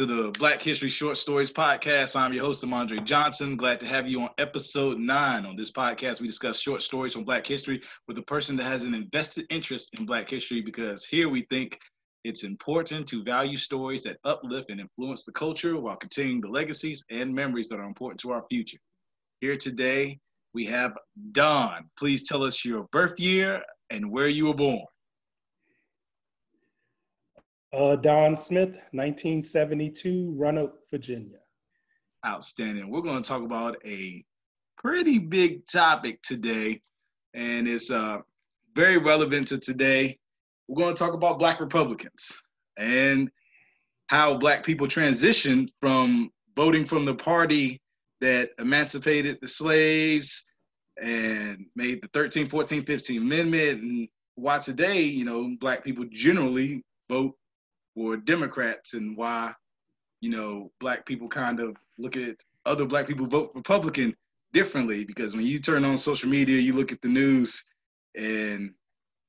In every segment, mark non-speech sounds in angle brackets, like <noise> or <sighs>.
to the Black History Short Stories podcast. I'm your host, Amandre Johnson. Glad to have you on episode nine. On this podcast, we discuss short stories from Black history with a person that has an invested interest in Black history because here we think it's important to value stories that uplift and influence the culture while continuing the legacies and memories that are important to our future. Here today, we have Don. Please tell us your birth year and where you were born. Uh, Don Smith, 1972, Roanoke, Virginia. Outstanding. We're going to talk about a pretty big topic today, and it's uh, very relevant to today. We're going to talk about Black Republicans and how Black people transitioned from voting from the party that emancipated the slaves and made the 13, 14, 15 Amendment, and why today, you know, Black people generally vote for Democrats and why, you know, black people kind of look at other black people vote Republican differently because when you turn on social media, you look at the news and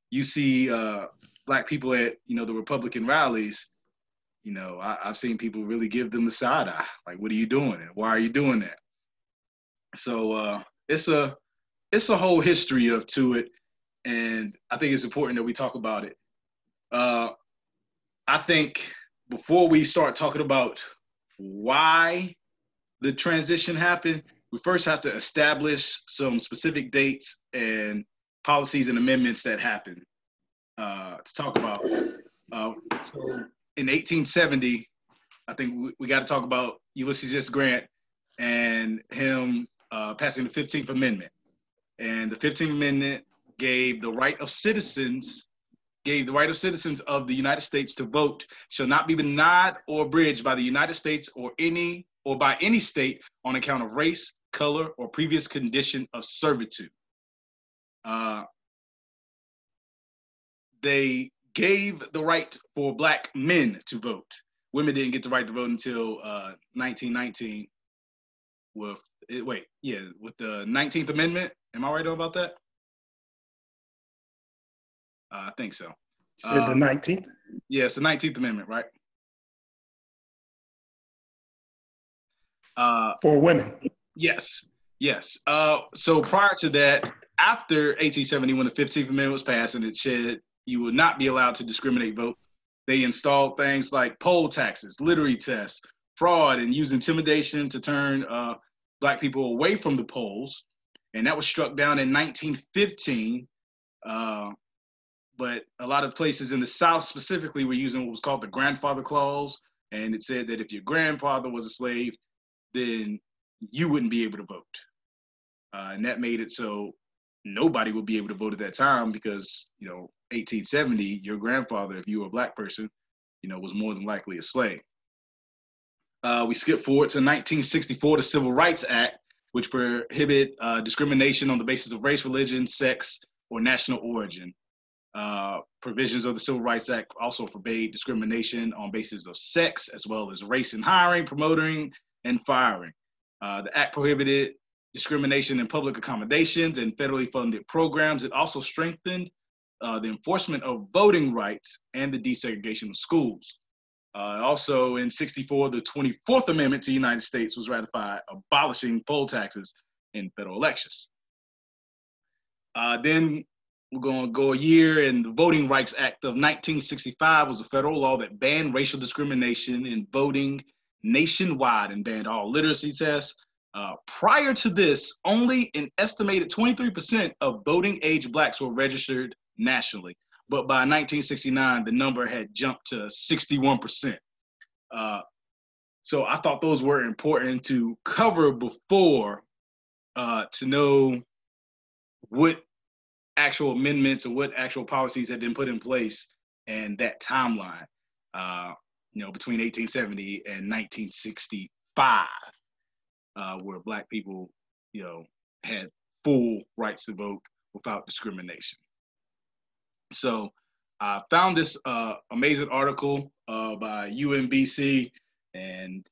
you see uh, black people at, you know, the Republican rallies, you know, I, have seen people really give them the side eye. Like, what are you doing? And why are you doing that? So uh, it's a it's a whole history of to it, and I think it's important that we talk about it. Uh, I think before we start talking about why the transition happened, we first have to establish some specific dates and policies and amendments that happened uh, to talk about. Uh, so in 1870, I think we, we got to talk about Ulysses S. Grant and him uh, passing the 15th Amendment. And the 15th Amendment gave the right of citizens gave the right of citizens of the United States to vote shall not be denied or abridged by the United States or any or by any state on account of race, color, or previous condition of servitude. Uh, they gave the right for black men to vote. Women didn't get the right to vote until uh, 1919 with, eh, wait, yeah, with the 19th Amendment. Am I right about that? Uh, I think so. You said the 19th? Uh, yeah, it's the 19th Amendment, right? Uh, For women. Yes, yes. Uh, so prior to that, after 1870, when the 15th Amendment was passed and it said you would not be allowed to discriminate vote, they installed things like poll taxes, literary tests, fraud, and used intimidation to turn uh, black people away from the polls. And that was struck down in 1915. Uh, but a lot of places in the South specifically were using what was called the grandfather clause. And it said that if your grandfather was a slave, then you wouldn't be able to vote. Uh, and that made it so nobody would be able to vote at that time because, you know, 1870, your grandfather, if you were a black person, you know, was more than likely a slave. Uh, we skip forward to 1964, the Civil Rights Act, which prohibit uh, discrimination on the basis of race, religion, sex, or national origin. Uh, provisions of the Civil Rights Act also forbade discrimination on basis of sex, as well as race in hiring, promoting, and firing. Uh, the act prohibited discrimination in public accommodations and federally funded programs. It also strengthened uh, the enforcement of voting rights and the desegregation of schools. Uh, also, in 64, the 24th Amendment to the United States was ratified, abolishing poll taxes in federal elections. Uh, then we're going to go a year, and the Voting Rights Act of 1965 was a federal law that banned racial discrimination in voting nationwide and banned all literacy tests. Uh, prior to this, only an estimated 23% of voting age blacks were registered nationally. But by 1969, the number had jumped to 61%. Uh, so I thought those were important to cover before uh, to know what actual amendments or what actual policies had been put in place and that timeline, uh, you know, between 1870 and 1965, uh, where Black people, you know, had full rights to vote without discrimination. So I found this uh, amazing article uh, by UMBC and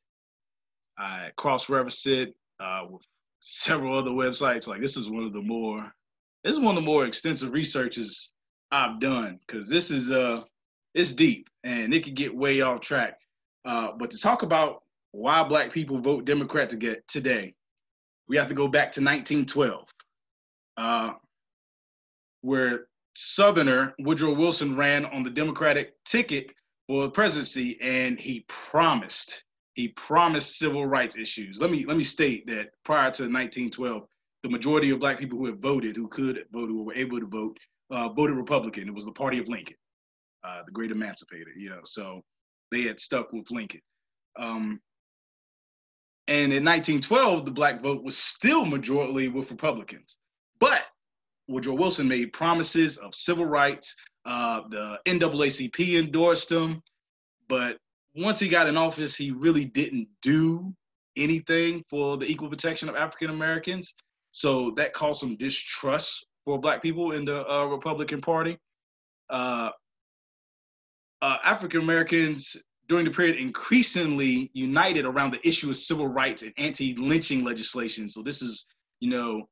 I cross-referenced it uh, with several other websites. Like this is one of the more this is one of the more extensive researches I've done because this is uh it's deep and it could get way off track. Uh, but to talk about why black people vote Democrat to get today, we have to go back to 1912, uh, where Southerner Woodrow Wilson ran on the Democratic ticket for the presidency, and he promised he promised civil rights issues. Let me let me state that prior to 1912, the majority of black people who had voted, who could vote, who were able to vote, uh, voted Republican. It was the party of Lincoln, uh, the great emancipator. You know, so they had stuck with Lincoln. Um, and in 1912, the black vote was still majority with Republicans. But Woodrow Wilson made promises of civil rights. Uh, the NAACP endorsed him. But once he got in office, he really didn't do anything for the equal protection of African Americans. So that caused some distrust for Black people in the uh, Republican Party. Uh, uh, African Americans during the period increasingly united around the issue of civil rights and anti-lynching legislation. So this is, you know,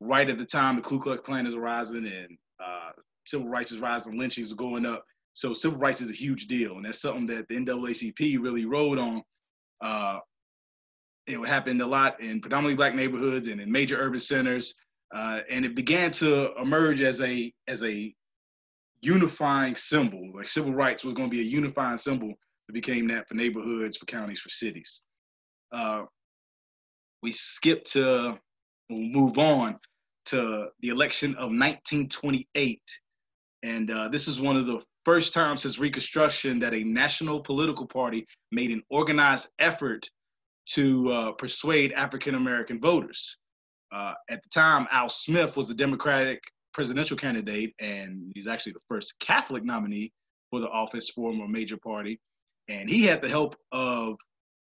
right at the time the Ku Klux Klan is rising and uh, civil rights is rising, lynchings are going up. So civil rights is a huge deal, and that's something that the NAACP really rode on. It happened a lot in predominantly black neighborhoods and in major urban centers, uh, and it began to emerge as a as a unifying symbol. Like civil rights was going to be a unifying symbol. that became that for neighborhoods, for counties, for cities. Uh, we skip to we'll move on to the election of 1928, and uh, this is one of the first times since Reconstruction that a national political party made an organized effort to uh, persuade African American voters. Uh, at the time, Al Smith was the Democratic presidential candidate, and he's actually the first Catholic nominee for the office for a major party. And he had the help of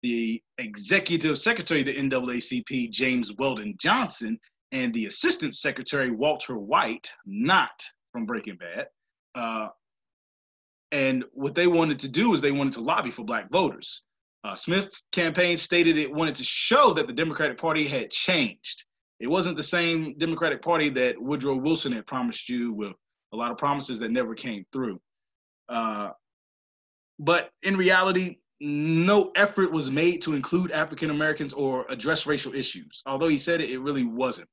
the executive secretary of the NAACP, James Weldon Johnson, and the assistant secretary, Walter White, not from Breaking Bad. Uh, and what they wanted to do is they wanted to lobby for black voters. Uh, Smith campaign stated it wanted to show that the Democratic Party had changed. It wasn't the same Democratic Party that Woodrow Wilson had promised you with a lot of promises that never came through. Uh, but in reality, no effort was made to include African Americans or address racial issues. Although he said it, it really wasn't.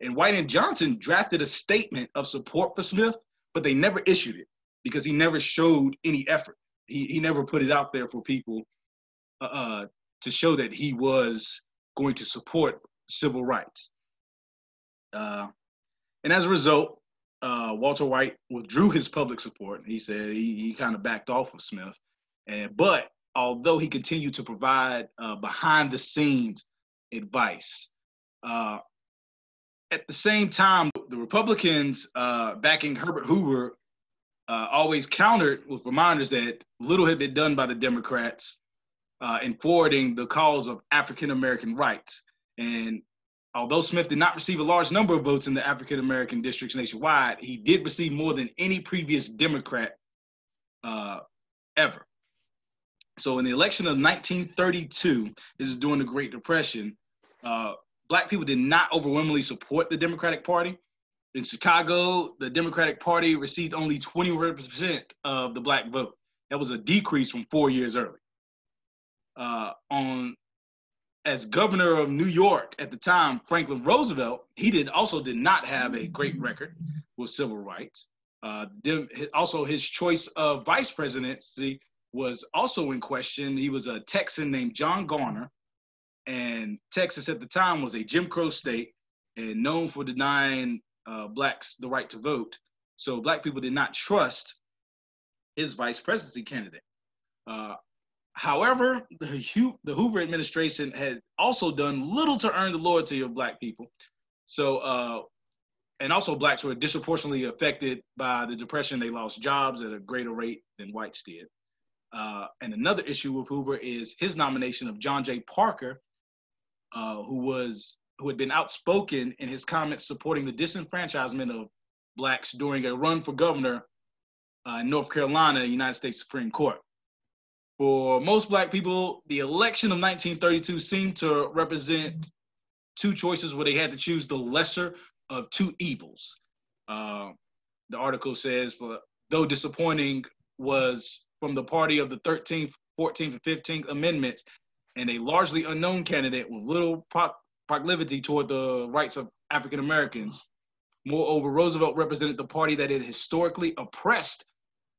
And White and Johnson drafted a statement of support for Smith, but they never issued it because he never showed any effort. He, he never put it out there for people uh, uh, to show that he was going to support civil rights. Uh, and as a result, uh, Walter White withdrew his public support. He said he, he kind of backed off of Smith. And, but although he continued to provide uh, behind the scenes advice, uh, at the same time, the Republicans backing Herbert Hoover uh, always countered with reminders that little had been done by the Democrats uh, in forwarding the cause of African American rights. And although Smith did not receive a large number of votes in the African American districts nationwide, he did receive more than any previous Democrat uh, ever. So in the election of 1932, this is during the Great Depression, uh, black people did not overwhelmingly support the Democratic Party. In Chicago, the Democratic Party received only 20% of the black vote. That was a decrease from four years early uh, on as governor of New York at the time, Franklin Roosevelt, he did also did not have a great record with civil rights. Uh, also, his choice of vice presidency was also in question. He was a Texan named John Garner, and Texas at the time was a Jim Crow state and known for denying uh, blacks the right to vote. So black people did not trust his vice presidency candidate. Uh, However, the, the Hoover administration had also done little to earn the loyalty of Black people. So, uh, and also blacks were disproportionately affected by the depression. They lost jobs at a greater rate than whites did. Uh, and another issue with Hoover is his nomination of John J. Parker, uh, who was who had been outspoken in his comments supporting the disenfranchisement of blacks during a run for governor uh, in North Carolina, United States Supreme Court for most black people, the election of 1932 seemed to represent two choices where they had to choose the lesser of two evils. Uh, the article says, though disappointing, was from the party of the 13th 14th and 15th Amendments, and a largely unknown candidate with little pro- proclivity toward the rights of African Americans. Moreover, Roosevelt represented the party that had historically oppressed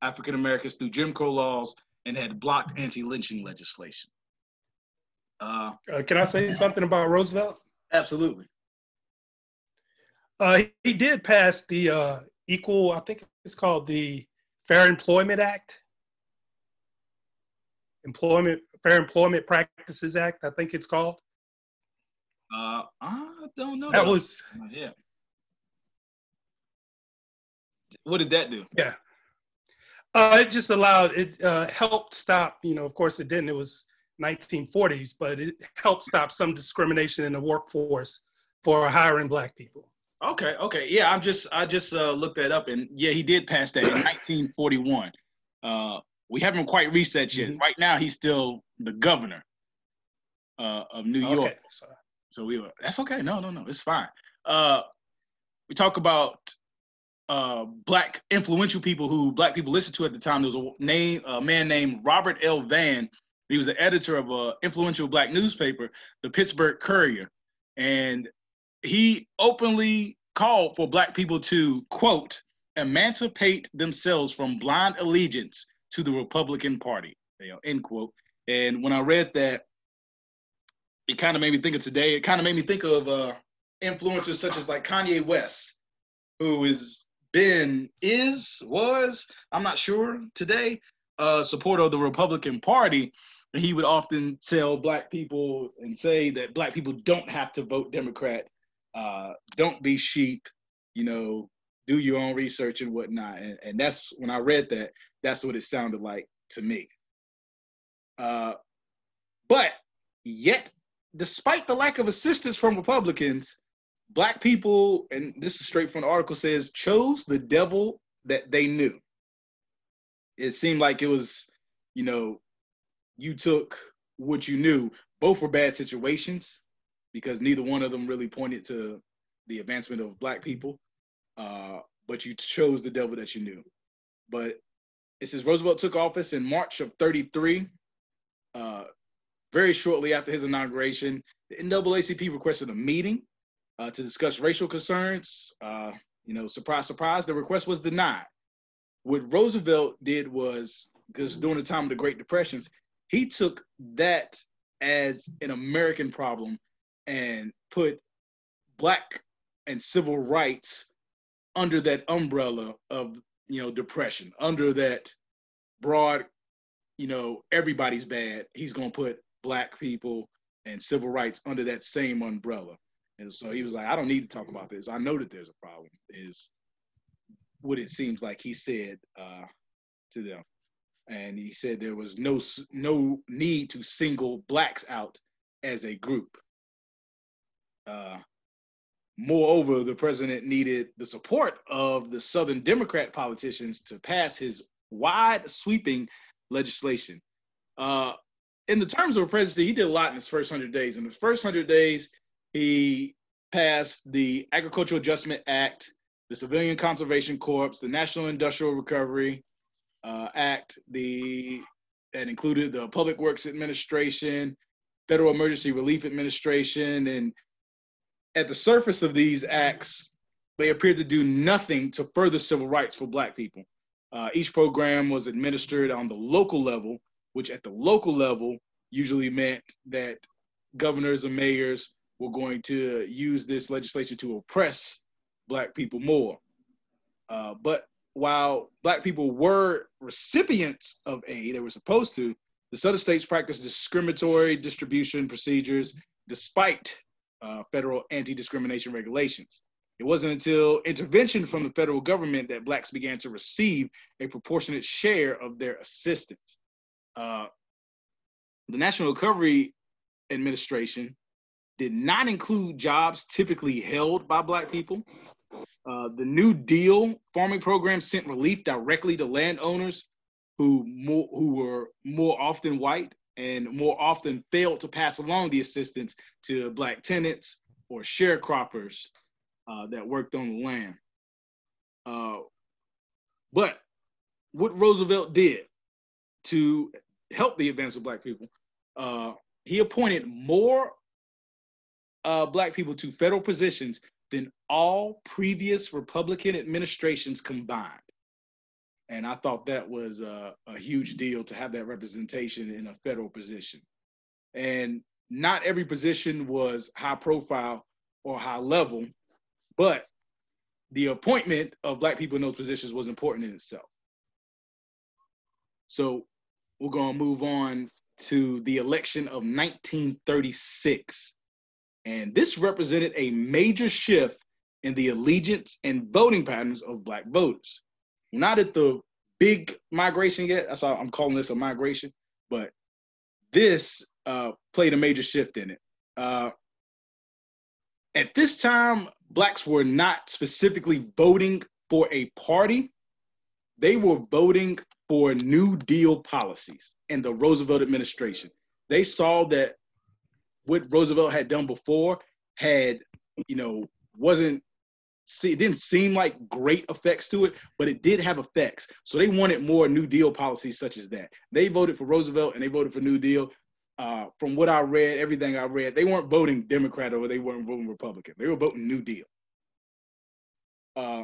African Americans through Jim Crow laws and had blocked anti-lynching legislation. Uh, uh, can I say something about Roosevelt? Absolutely. Uh, he did pass the uh, equal, I think it's called the Fair Employment Act. Employment Fair Employment Practices Act, I think it's called. Uh, I don't know. That was yeah. What did that do? Yeah. Uh, it just allowed it uh, helped stop. You know, of course, it didn't. It was 1940s, but it helped stop some discrimination in the workforce for hiring black people. Okay, okay, yeah. I'm just I just uh, looked that up, and yeah, he did pass that in 1941. Uh, we haven't quite reached that yet. Mm-hmm. Right now, he's still the governor uh, of New York. Okay, so we were. That's okay. No, no, no. It's fine. Uh, we talk about uh, black influential people who black people listened to at the time. There was a name, a man named Robert L. Vann. He was the editor of an influential black newspaper, the Pittsburgh Courier, and he openly called for black people to quote emancipate themselves from blind allegiance to the Republican Party. You know, end quote. And when I read that, it kind of made me think of today. It kind of made me think of uh, influencers such as like Kanye West, who is been is was I'm not sure today a supporter of the Republican Party. And he would often tell black people and say that black people don't have to vote Democrat uh, don't be sheep, you know, do your own research and whatnot. And, and that's when I read that, that's what it sounded like to me. Uh, but yet, despite the lack of assistance from Republicans, black people, and this is straight from the article, says chose the devil that they knew. It seemed like it was, you know, you took what you knew. Both were bad situations because neither one of them really pointed to the advancement of black people. Uh, but you chose the devil that you knew. But it says Roosevelt took office in March of 33. Uh, very shortly after his inauguration, the NAACP requested a meeting uh, to discuss racial concerns. Uh, you know, surprise, surprise, the request was denied. What Roosevelt did was, because during the time of the Great Depressions, he took that as an American problem and put black and civil rights under that umbrella of you know depression under that broad you know everybody's bad he's going to put black people and civil rights under that same umbrella and so he was like i don't need to talk about this i know that there's a problem is what it seems like he said uh, to them and he said there was no no need to single blacks out as a group uh, moreover, the president needed the support of the Southern Democrat politicians to pass his wide sweeping legislation. Uh, in the terms of a presidency, he did a lot in his first 100 days. In the first 100 days, he passed the Agricultural Adjustment Act, the Civilian Conservation Corps, the National Industrial Recovery uh, Act, the that included the Public Works Administration, Federal Emergency Relief Administration, and at the surface of these acts, they appeared to do nothing to further civil rights for Black people. Uh, each program was administered on the local level, which at the local level usually meant that governors and mayors were going to use this legislation to oppress Black people more. Uh, but while Black people were recipients of aid, they were supposed to, the southern states practiced discriminatory distribution procedures despite uh, federal anti-discrimination regulations. It wasn't until intervention from the federal government that blacks began to receive a proportionate share of their assistance. Uh, the National Recovery Administration did not include jobs typically held by black people. Uh, the New Deal farming program sent relief directly to landowners who more, who were more often white and more often failed to pass along the assistance to black tenants or sharecroppers uh, that worked on the land. Uh, but what Roosevelt did to help the advance of black people. Uh, he appointed more uh, black people to federal positions than all previous Republican administrations combined. And I thought that was a, a huge deal to have that representation in a federal position. And not every position was high profile or high level, but the appointment of black people in those positions was important in itself. So we're going to move on to the election of 1936. And this represented a major shift in the allegiance and voting patterns of black voters. Not at the big migration yet. That's why I'm calling this a migration, but this uh, played a major shift in it. Uh, at this time, blacks were not specifically voting for a party, they were voting for New Deal policies and the Roosevelt administration. They saw that what Roosevelt had done before had, you know, wasn't see it didn't seem like great effects to it, but it did have effects. So they wanted more New Deal policies such as that. They voted for Roosevelt and they voted for New Deal. Uh, from what I read, everything I read, they weren't voting Democrat or they weren't voting Republican. They were voting New Deal. Uh,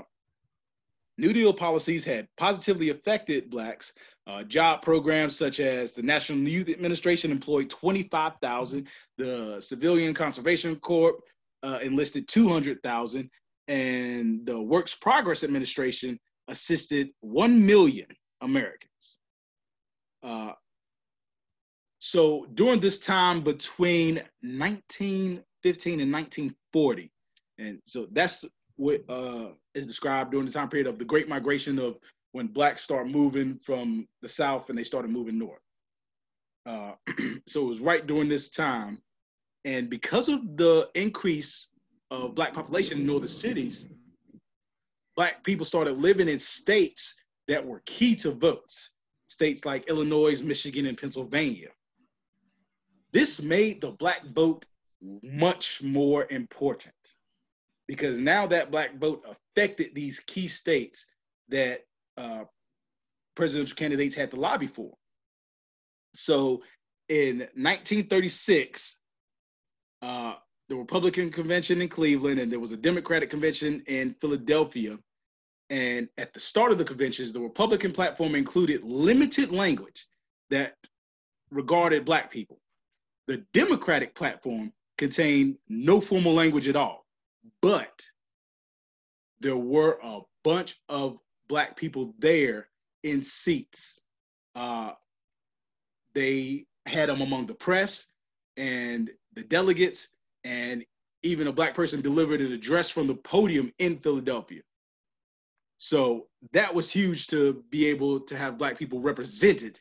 New Deal policies had positively affected blacks. Uh, job programs such as the National Youth Administration employed 25,000, the Civilian Conservation Corps uh, enlisted 200,000, and the Works Progress Administration assisted 1 million Americans. Uh, so during this time between 1915 and 1940, and so that's what uh, is described during the time period of the Great Migration of when blacks start moving from the South and they started moving north. Uh, <clears throat> so it was right during this time. And because of the increase of black population in northern cities, black people started living in states that were key to votes, states like Illinois, Michigan, and Pennsylvania. This made the black vote much more important because now that black vote affected these key states that uh, presidential candidates had to lobby for. So in 1936, uh, the Republican convention in Cleveland, and there was a Democratic convention in Philadelphia. And at the start of the conventions, the Republican platform included limited language that regarded Black people. The Democratic platform contained no formal language at all, but there were a bunch of Black people there in seats. Uh, they had them among the press and the delegates and even a black person delivered an address from the podium in Philadelphia. So that was huge to be able to have black people represented.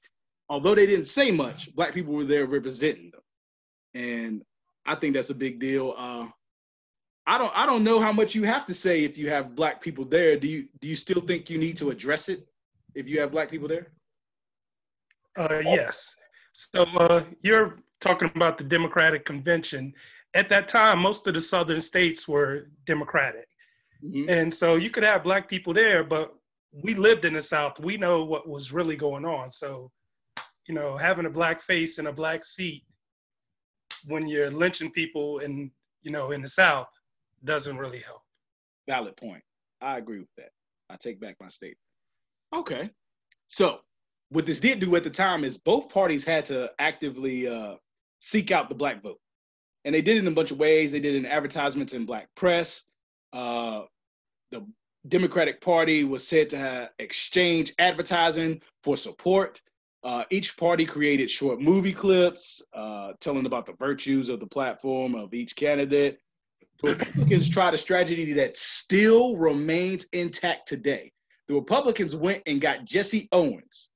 Although they didn't say much, black people were there representing them. And I think that's a big deal. Uh, I don't I don't know how much you have to say if you have black people there. Do you do you still think you need to address it if you have black people there? Uh, yes. So uh, you're talking about the Democratic Convention, at that time, most of the southern states were Democratic. Mm-hmm. And so you could have black people there, but we lived in the South. We know what was really going on. So, you know, having a black face and a black seat when you're lynching people in, you know, in the South doesn't really help. Valid point. I agree with that. I take back my statement. Okay. So, what this did do at the time is both parties had to actively uh, seek out the black vote and they did it in a bunch of ways. They did it in advertisements in black press. Uh, the Democratic Party was said to have exchange advertising for support. Uh, each party created short movie clips uh, telling about the virtues of the platform of each candidate. Republicans tried a strategy that still remains intact today. The Republicans went and got Jesse Owens,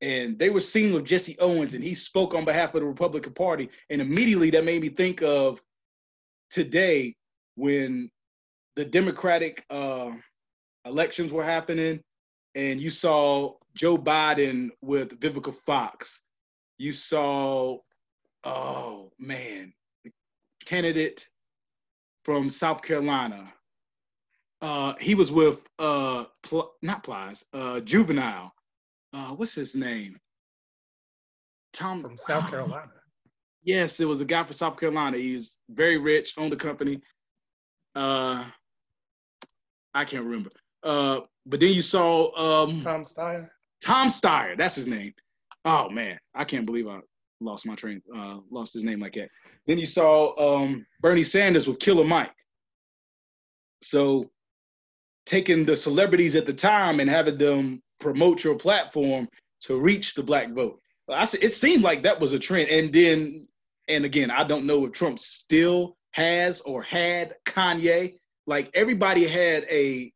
and they were singing with Jesse Owens, and he spoke on behalf of the Republican Party. And immediately that made me think of today when the Democratic uh, elections were happening, and you saw Joe Biden with Vivica Fox. You saw, oh man, candidate from South Carolina. Uh, he was with uh, Pl- not Plies, uh, Juvenile uh, what's his name? Tom from South Carolina. <laughs> Yes, it was a guy from South Carolina. He was very rich, owned a company. Uh, I can't remember. Uh, but then you saw um, Tom Steyer. Tom Steyer, that's his name. Oh man, I can't believe I lost my train, uh, lost his name like that. Then you saw um, Bernie Sanders with Killer Mike. So taking the celebrities at the time and having them promote your platform to reach the black vote. I, it seemed like that was a trend. And then, and again, I don't know if Trump still has or had Kanye. Like everybody had a,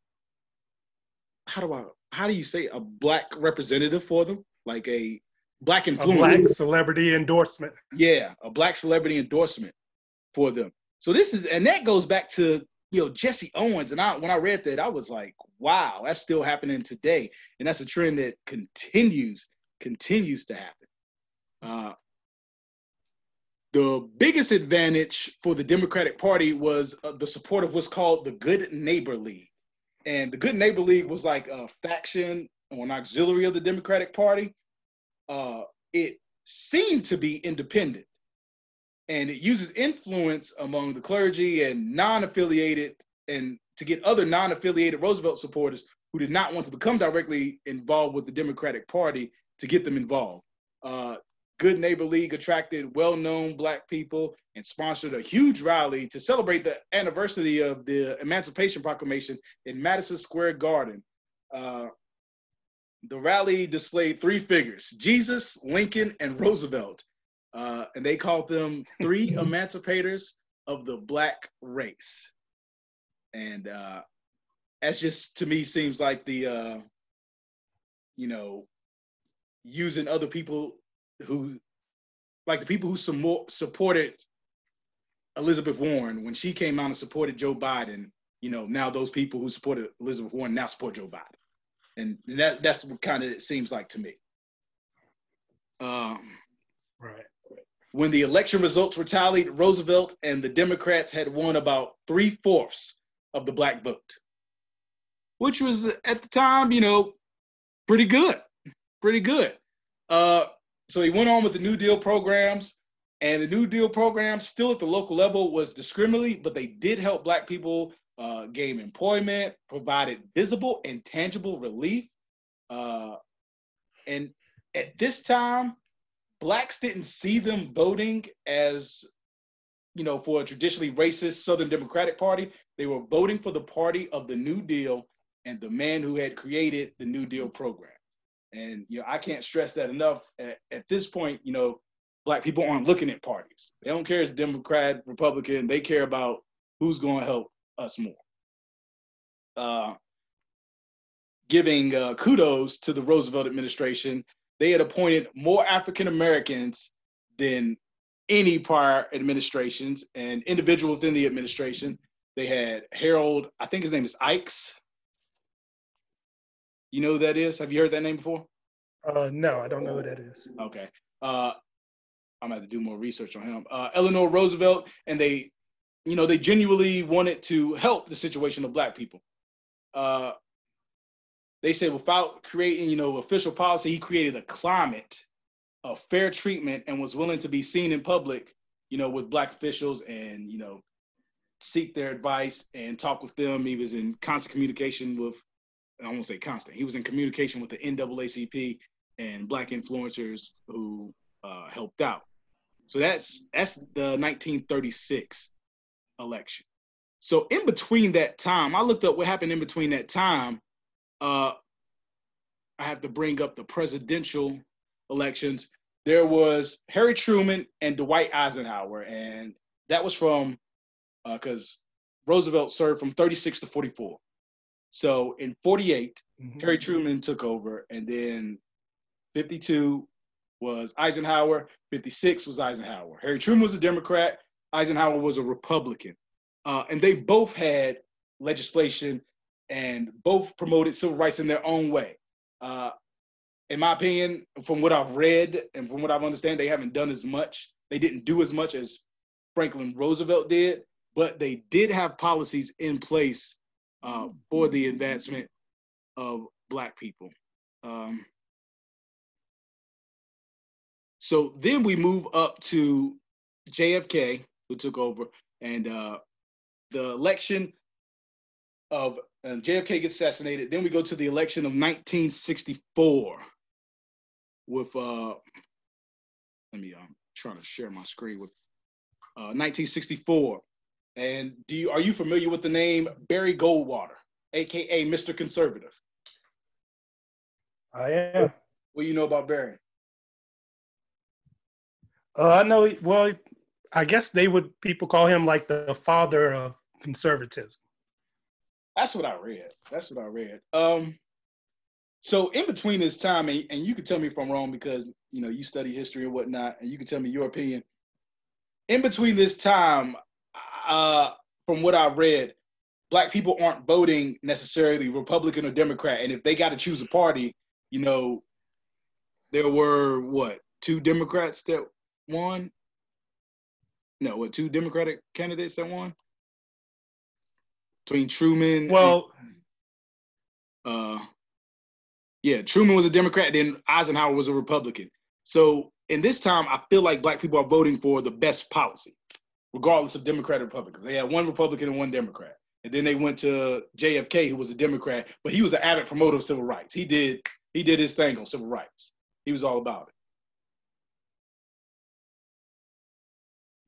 how do I, how do you say a black representative for them? Like a black influence. A black celebrity endorsement. Yeah, a black celebrity endorsement for them. So this is, and that goes back to you know Jesse Owens, and I when I read that, I was like, wow, that's still happening today, and that's a trend that continues continues to happen. Uh, the biggest advantage for the Democratic Party was uh, the support of what's called the Good Neighbor League, and the Good Neighbor League was like a faction or an auxiliary of the Democratic Party. Uh, it seemed to be independent and it uses influence among the clergy and non-affiliated and to get other non-affiliated Roosevelt supporters who did not want to become directly involved with the Democratic Party to get them involved. Uh, Good Neighbor League attracted well-known black people and sponsored a huge rally to celebrate the anniversary of the Emancipation Proclamation in Madison Square Garden. Uh, the rally displayed three figures, Jesus, Lincoln, and Roosevelt, uh, and they called them three <laughs> emancipators of the black race. And uh, that's just to me seems like the, uh, you know, using other people who, like the people who supported Elizabeth Warren when she came out and supported Joe Biden. You know, now those people who supported Elizabeth Warren now support Joe Biden, and that that's what kind of it seems like to me. Um, right. When the election results were tallied, Roosevelt and the Democrats had won about three fourths of the black vote, which was at the time, you know, pretty good, pretty good. Uh, so he went on with the New Deal programs, and the New Deal programs, still at the local level, was discriminatory, but they did help Black people uh, gain employment, provided visible and tangible relief. Uh, and at this time, blacks didn't see them voting as you know for a traditionally racist southern democratic party. They were voting for the party of the new deal and the man who had created the new deal program. And you know i can't stress that enough. At, at this point you know black people aren't looking at parties. They don't care if it's democrat republican. They care about who's going to help us more uh, giving uh, kudos to the roosevelt administration they had appointed more African Americans than any prior administrations and individual within the administration. They had Harold, I think his name is Ickes. You know who that is? Have you heard that name before? Uh, no, I don't know who that is. Okay. Uh, I'm gonna have to do more research on him. Uh, Eleanor Roosevelt, and they, you know, they genuinely wanted to help the situation of Black people. Uh, they said without creating, you know, official policy, he created a climate of fair treatment and was willing to be seen in public, you know, with black officials and, you know, seek their advice and talk with them. He was in constant communication with, I won't say constant, he was in communication with the NAACP and black influencers who uh, helped out. So that's that's the 1936 election. So in between that time, I looked up what happened in between that time uh, I have to bring up the presidential elections. There was Harry Truman and Dwight Eisenhower, and that was from because uh, Roosevelt served from 36 to 44. So in 48, mm-hmm. Harry Truman took over, and then 52 was Eisenhower, 56 was Eisenhower. Harry Truman was a Democrat, Eisenhower was a Republican. Uh, and they both had legislation and both promoted civil rights in their own way. Uh, in my opinion, from what I've read and from what I've understand, they haven't done as much. They didn't do as much as Franklin Roosevelt did, but they did have policies in place uh, for the advancement of Black people. Um, So then we move up to JFK, who took over, and uh, the election of and JFK gets assassinated. Then we go to the election of 1964 with uh let me I'm um, trying to share my screen with uh 1964. And do you are you familiar with the name Barry Goldwater, aka Mr. Conservative? I am. What do you know about Barry? Uh, I know. Well, I guess they would people call him like the father of conservatism. That's what I read. That's what I read. Um, so in between this time, and, and you can tell me if I'm wrong because you know you study history and whatnot, and you can tell me your opinion. In between this time, uh, from what I read, black people aren't voting necessarily Republican or Democrat, and if they got to choose a party, you know, there were what two Democrats that won? No, what two Democratic candidates that won? Between Truman. Well. And, uh, yeah, Truman was a Democrat, then Eisenhower was a Republican. So in this time, I feel like black people are voting for the best policy, regardless of Democrat or Republicans. They had one Republican and one Democrat. And then they went to JFK, who was a Democrat, but he was an avid promoter of civil rights. He did he did his thing on civil rights. He was all about it.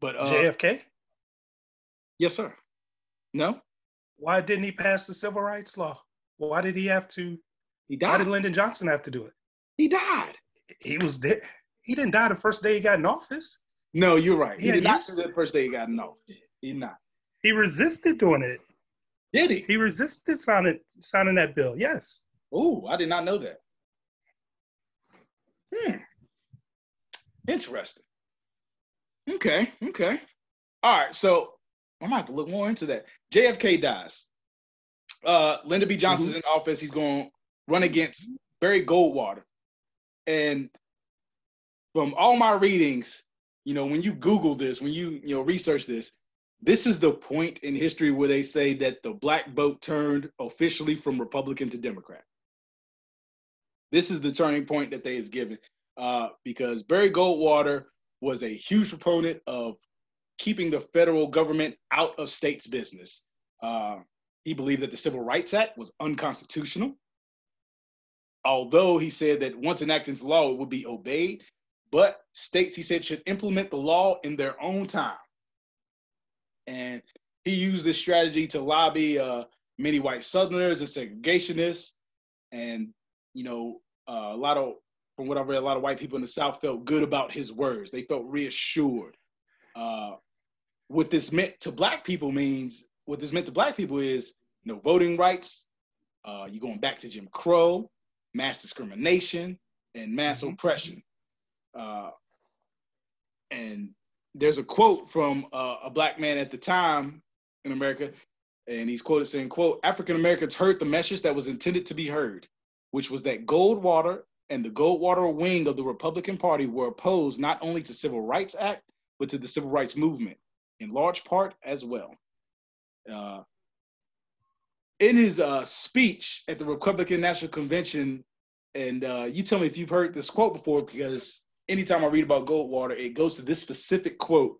But uh, JFK? Yes, sir. No. Why didn't he pass the civil rights law? Why did he have to? He died. Why did Lyndon Johnson have to do it? He died. He was there. He didn't die the first day he got in office. No, you're right. He, he did not die the first day he got in office. He not. He resisted doing it. Did he? He resisted signing signing that bill. Yes. Oh, I did not know that. Hmm. Interesting. Okay. Okay. All right. So I might have to look more into that. JFK dies. Uh, Lyndon B. Johnson's mm-hmm. in office. He's going to run against Barry Goldwater. And from all my readings, you know, when you Google this, when you you know research this, this is the point in history where they say that the black vote turned officially from Republican to Democrat. This is the turning point that they is given uh, because Barry Goldwater was a huge proponent of keeping the federal government out of states' business. Uh, he believed that the Civil Rights Act was unconstitutional. Although he said that once enacted into law, it would be obeyed, but states, he said, should implement the law in their own time. And he used this strategy to lobby uh, many white Southerners and segregationists. And, you know, uh, a lot of, from what I've read, a lot of white people in the South felt good about his words. They felt reassured. Uh, what this meant to black people means what this meant to black people is no voting rights uh, you're going back to jim crow mass discrimination and mass mm-hmm. oppression uh, and there's a quote from uh, a black man at the time in america and he's quoted saying quote african americans heard the message that was intended to be heard which was that goldwater and the goldwater wing of the republican party were opposed not only to civil rights act but to the civil rights movement in large part as well. Uh, in his uh, speech at the Republican National Convention, and uh, you tell me if you've heard this quote before, because anytime I read about Goldwater, it goes to this specific quote,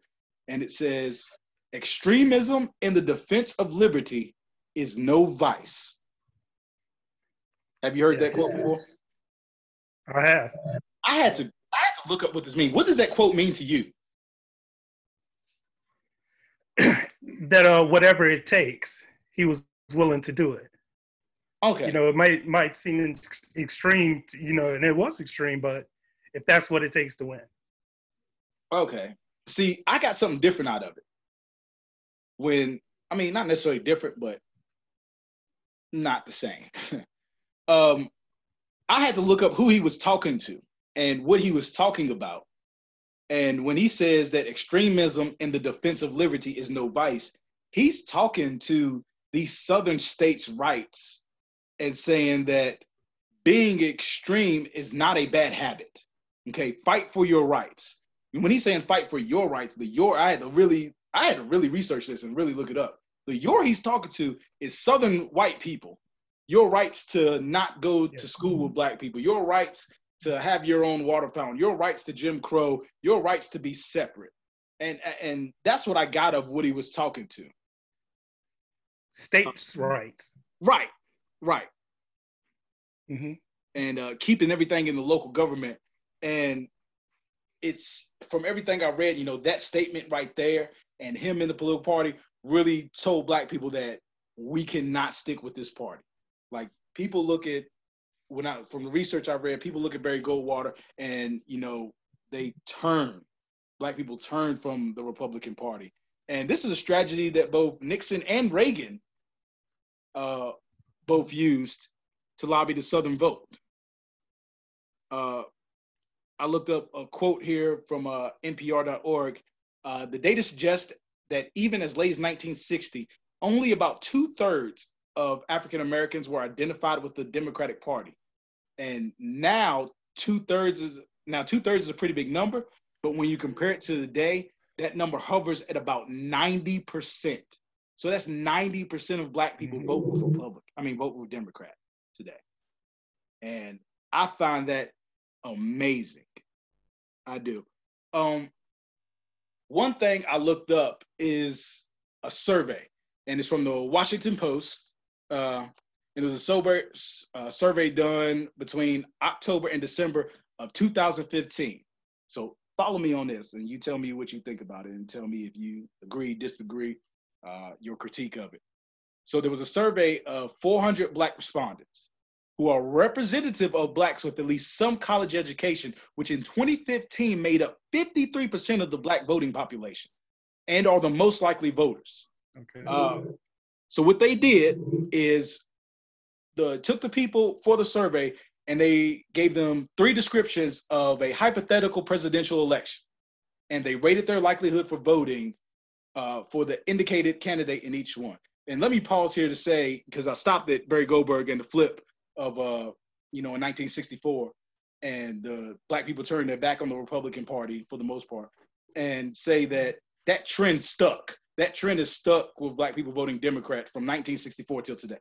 and it says, "Extremism in the defense of liberty is no vice." Have you heard yes. that quote before? I have. I had to. I had to look up what this means. What does that quote mean to you? <clears throat> that uh, whatever it takes, he was willing to do it. Okay. You know, it might might seem extreme, you know, and it was extreme, but if that's what it takes to win. Okay. See, I got something different out of it. When I mean, not necessarily different, but not the same. <laughs> um, I had to look up who he was talking to and what he was talking about. And when he says that extremism in the defense of liberty is no vice, he's talking to these southern states' rights and saying that being extreme is not a bad habit. Okay, fight for your rights. And when he's saying fight for your rights, the your I had to really I had to really research this and really look it up. The your he's talking to is southern white people. Your rights to not go yeah. to school with black people. Your rights to have your own water fountain, your rights to Jim Crow, your rights to be separate. And and that's what I got of what he was talking to. States' rights. Right, right. Mm-hmm. And uh, keeping everything in the local government. And it's from everything I read, you know, that statement right there and him in the political party really told black people that we cannot stick with this party. Like people look at when I from the research I read, people look at Barry Goldwater and you know they turn. Black people turn from the Republican Party, and this is a strategy that both Nixon and Reagan uh, both used to lobby the Southern vote. Uh, I looked up a quote here from uh, NPR.org. Uh, the data suggests that even as late as 1960, only about two thirds of African Americans were identified with the Democratic Party and now two thirds is now two thirds is a pretty big number, but when you compare it to the day, that number hovers at about ninety percent. So that's ninety percent of Black people vote with Republican. I mean, vote with Democrat today, and I find that amazing. I do. Um, one thing I looked up is a survey, and it's from the Washington Post. Uh, it was a sober, uh, survey done between October and December of 2015. So follow me on this and you tell me what you think about it and tell me if you agree, disagree, uh, your critique of it. So there was a survey of 400 Black respondents who are representative of Blacks with at least some college education, which in 2015 made up 53% of the Black voting population and are the most likely voters. Okay. Uh, so what they did is the took the people for the survey and they gave them three descriptions of a hypothetical presidential election, and they rated their likelihood for voting uh, for the indicated candidate in each one. And let me pause here to say because I stopped at Barry Goldberg and the flip of uh, you know in 1964, and the black people turned their back on the Republican Party for the most part, and say that that trend stuck. That trend is stuck with black people voting Democrat from 1964 till today.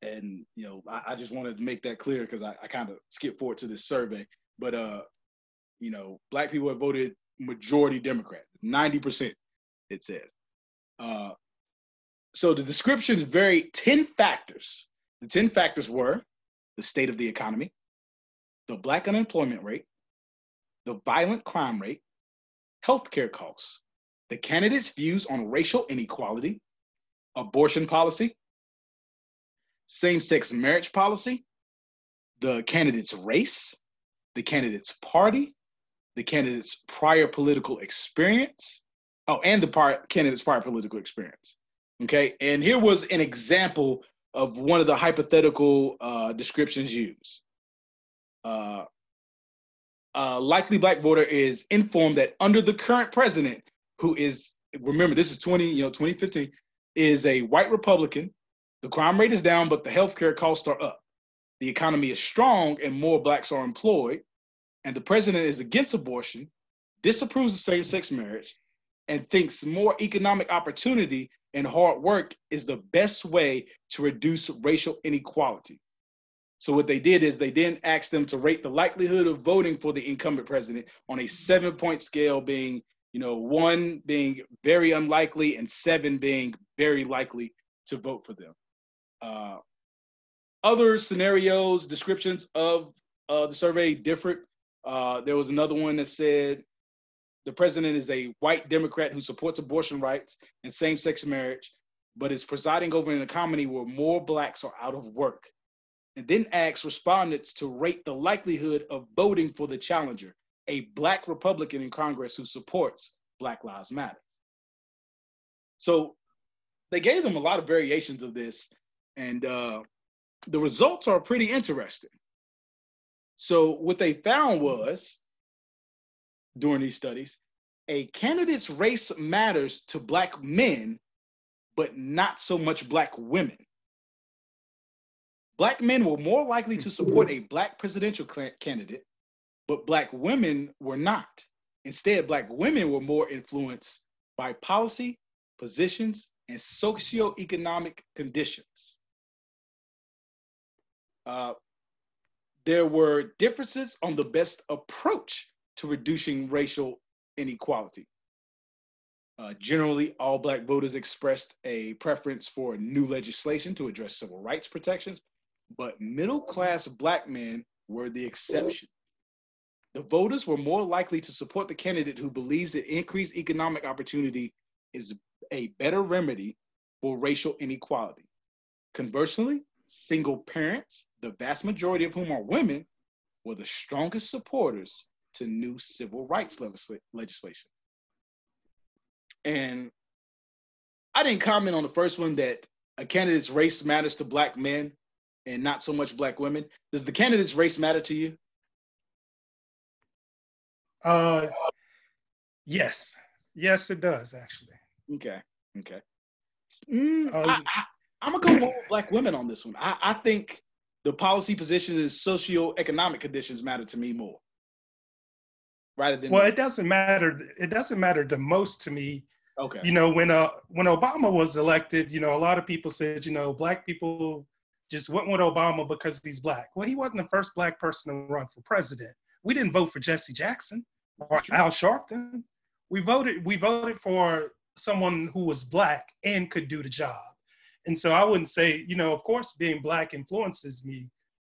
And you know I, I, just wanted to make that clear because I, I kind of skipped forward to this survey. But uh you know black people have voted majority democrat 90% it says. Uh so the descriptions vary 10 factors. The 10 factors were the state of the economy the black unemployment rate the violent crime rate healthcare costs the candidates views on racial inequality abortion policy same sex marriage policy, the candidate's race, the candidate's party, the candidate's prior political experience, oh, and the candidate's prior political experience. Okay, and here was an example of one of the hypothetical uh, descriptions used. Uh, a likely black voter is informed that under the current president, who is remember this is 20 you know 2015, is a white Republican the crime rate is down, but the healthcare costs are up. The economy is strong and more blacks are employed. And the president is against abortion, disapproves of same sex marriage, and thinks more economic opportunity and hard work is the best way to reduce racial inequality. So what they did is they then asked them to rate the likelihood of voting for the incumbent president on a seven point scale being, you know, one being very unlikely and seven being very likely to vote for them. Uh, other scenarios, descriptions of uh, the survey differed. Uh, there was another one that said the president is a white Democrat who supports abortion rights and same sex marriage, but is presiding over an economy where more blacks are out of work. And then asked respondents to rate the likelihood of voting for the challenger, a black Republican in Congress who supports Black Lives Matter. So they gave them a lot of variations of this and uh, the results are pretty interesting. So, what they found was during these studies, a candidate's race matters to Black men, but not so much Black women. Black men were more likely to support a Black presidential candidate, but Black women were not. Instead, Black women were more influenced by policy, positions, and socioeconomic conditions. Uh, there were differences on the best approach to reducing racial inequality. Uh, generally, all black voters expressed a preference for new legislation to address civil rights protections, but middle class black men were the exception. The voters were more likely to support the candidate who believes that increased economic opportunity is a better remedy for racial inequality. Conversely, single parents, the vast majority of whom are women, were the strongest supporters to new civil rights legislation. And I didn't comment on the first one that a candidate's race matters to black men and not so much black women. Does the candidate's race matter to you? Uh, yes, yes, it does actually. Okay, okay. Mm, um, I, I, am gonna go more with black women on this one. I, I think the policy positions and socio-economic conditions matter to me more. Rather than well it doesn't matter it doesn't matter the most to me. Okay. You know when uh when obama was elected you know a lot of people said you know black people just went with obama because he's black. Well he wasn't the first black person to run for president. We didn't vote for jesse jackson or al sharpton we voted we voted for someone who was black and could do the job. And so i wouldn't say you know of course being black influences me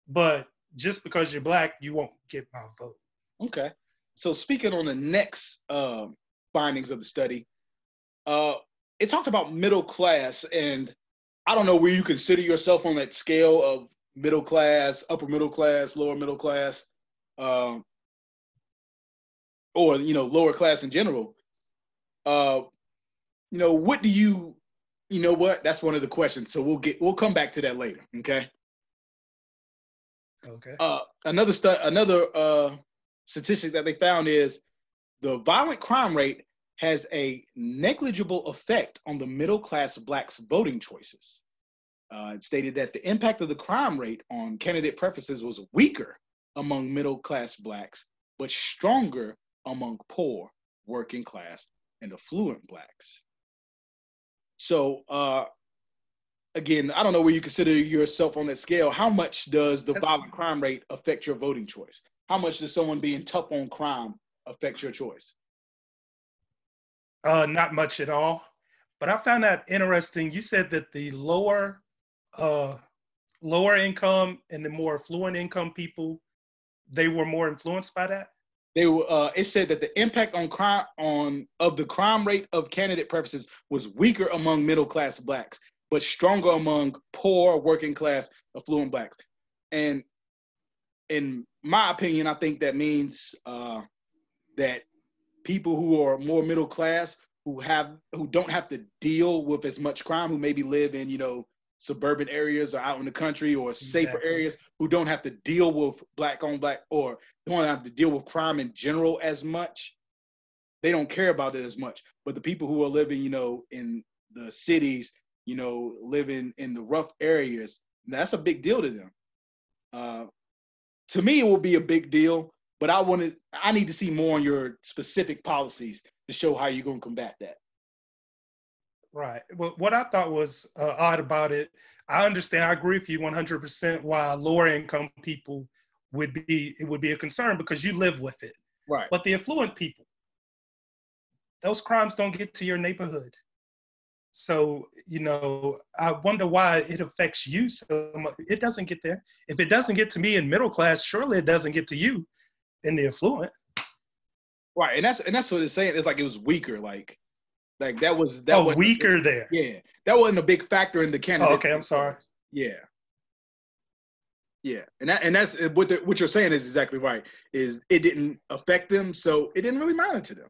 but just because you're black you won't get my vote. Okay. So speaking on the next uh, findings of the study, uh, it talked about middle class, and I don't know where you consider yourself on that scale of middle class, upper middle class, lower middle class, uh, or you know lower class in general. Uh, you know, what do you, you know, what? That's one of the questions. So we'll get we'll come back to that later. Okay. Okay. Uh, another stu- another uh, statistic that they found is the violent crime rate has a negligible effect on the middle class blacks' voting choices. Uh, it stated that the impact of the crime rate on candidate preferences was weaker among middle class blacks, but stronger among poor, working class, and affluent blacks. So, uh, again, I don't know where you consider yourself on that scale. How much does the That's, violent crime rate affect your voting choice? how much does someone being tough on crime affect your choice? Uh, not much at all. But I found that interesting. You said that the lower, uh, lower income and the more affluent income people, they were more influenced by that. They were. Uh, it said that the impact on crime on of the crime rate of candidate preferences was weaker among middle class blacks, but stronger among poor, working class, affluent blacks. And in my opinion, I think that means uh, that people who are more middle class, who have who don't have to deal with as much crime, who maybe live in you know suburban areas or out in the country or safer areas, who don't have to deal with black on black or don't have to deal with crime in general as much. They don't care about it as much. But the people who are living, you know, in the cities, you know, living in the rough areas, that's a big deal to them. Uh, to me, it will be a big deal. But I want to, I need to see more on your specific policies to show how you're going to combat that. Right. Well, what I thought was uh, odd about it, I understand. I agree with you 100%. Why lower income people would be it would be a concern because you live with it. Right. But the affluent people, those crimes don't get to your neighborhood. So, you know, I wonder why it affects you so much. It doesn't get there. If it doesn't get to me in middle class, surely it doesn't get to you in the affluent. Right. And that's and that's what it's saying. It's like it was weaker. Like like that was that oh, weaker there. Yeah. That wasn't a big factor in the candidate. Oh, okay, I'm sorry. Yeah. Yeah, and that and that's what the, what you're saying is exactly right. Is it didn't affect them, so it didn't really matter to them.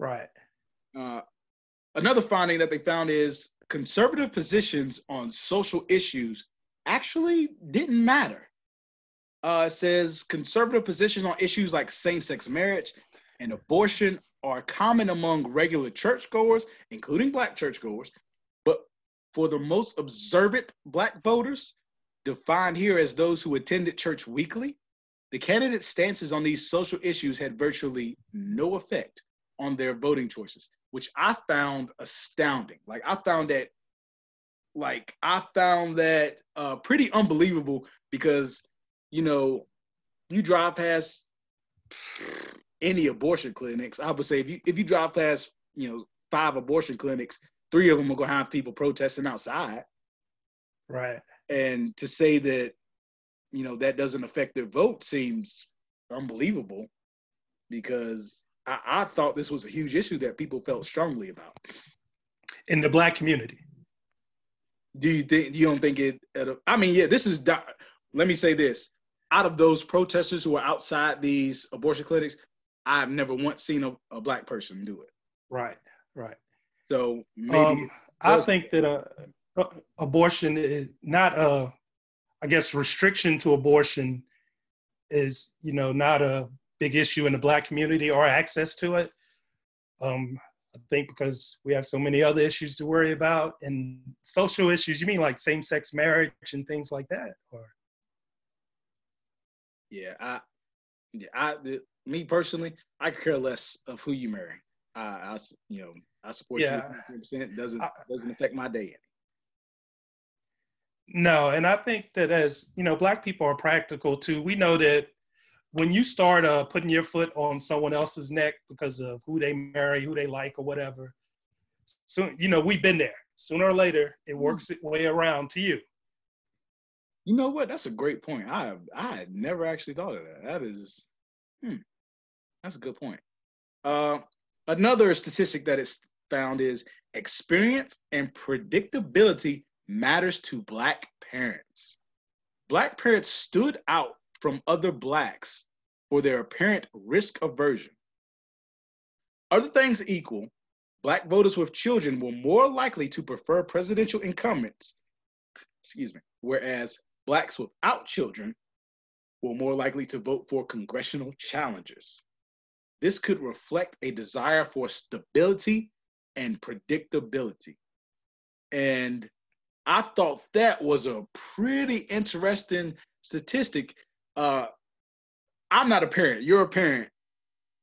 Right. Uh, Another finding that they found is conservative positions on social issues actually didn't matter. Uh, it says conservative positions on issues like same sex marriage and abortion are common among regular churchgoers, including black churchgoers. But for the most observant black voters, defined here as those who attended church weekly, the candidates' stances on these social issues had virtually no effect on their voting choices which I found astounding. Like I found that, like I found that uh, pretty unbelievable because you know, you drive past any abortion clinics, I would say if you if you drive past, you know, five abortion clinics, three of them are gonna have people protesting outside. Right. And to say that, you know, that doesn't affect their vote seems unbelievable because I, I thought this was a huge issue that people felt strongly about. In the black community. Do you think you don't think it? I mean, yeah, this is. Let me say this: out of those protesters who are outside these abortion clinics, I've never once seen a, a black person do it. Right, right. So maybe um, I think that uh, uh, abortion is not a, I guess, restriction to abortion is you know not a big issue in the black community or access to it. Um, I think because we have so many other issues to worry about and social issues. You mean like same-sex marriage and things like that, or? Yeah, I, yeah, I, the, me personally, I care less of who you marry. I, I you know, I support yeah. you 100%. Doesn't I, doesn't affect my day. No, and I think that as you know, black people are practical too. We know that when you start uh, putting your foot on someone else's neck because of who they marry, who they like, or whatever, so you know we've been there. Sooner or later, it hmm. works its way around to you. You know what? That's a great point. I I had never actually thought of that. That is, hmm, that's a good point. Uh, another statistic that is found is experience and predictability matters to Black parents. Black parents stood out from other blacks for their apparent risk aversion. Other things equal, black voters with children were more likely to prefer presidential incumbents, excuse me, whereas blacks without children were more likely to vote for congressional challengers. This could reflect a desire for stability and predictability. And I thought that was a pretty interesting statistic uh, I'm not a parent. You're a parent.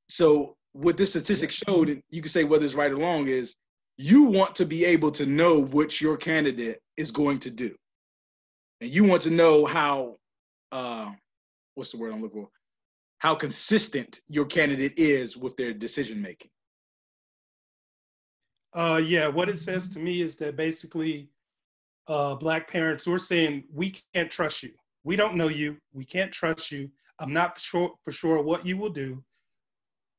So what this statistic showed, and you can say whether it's right or wrong, is you want to be able to know what your candidate is going to do, and you want to know how, uh, what's the word I'm looking for? How consistent your candidate is with their decision making. Uh, yeah, what it says to me is that basically, uh, black parents we're saying we can't trust you. We don't know you. We can't trust you. I'm not sure for sure what you will do.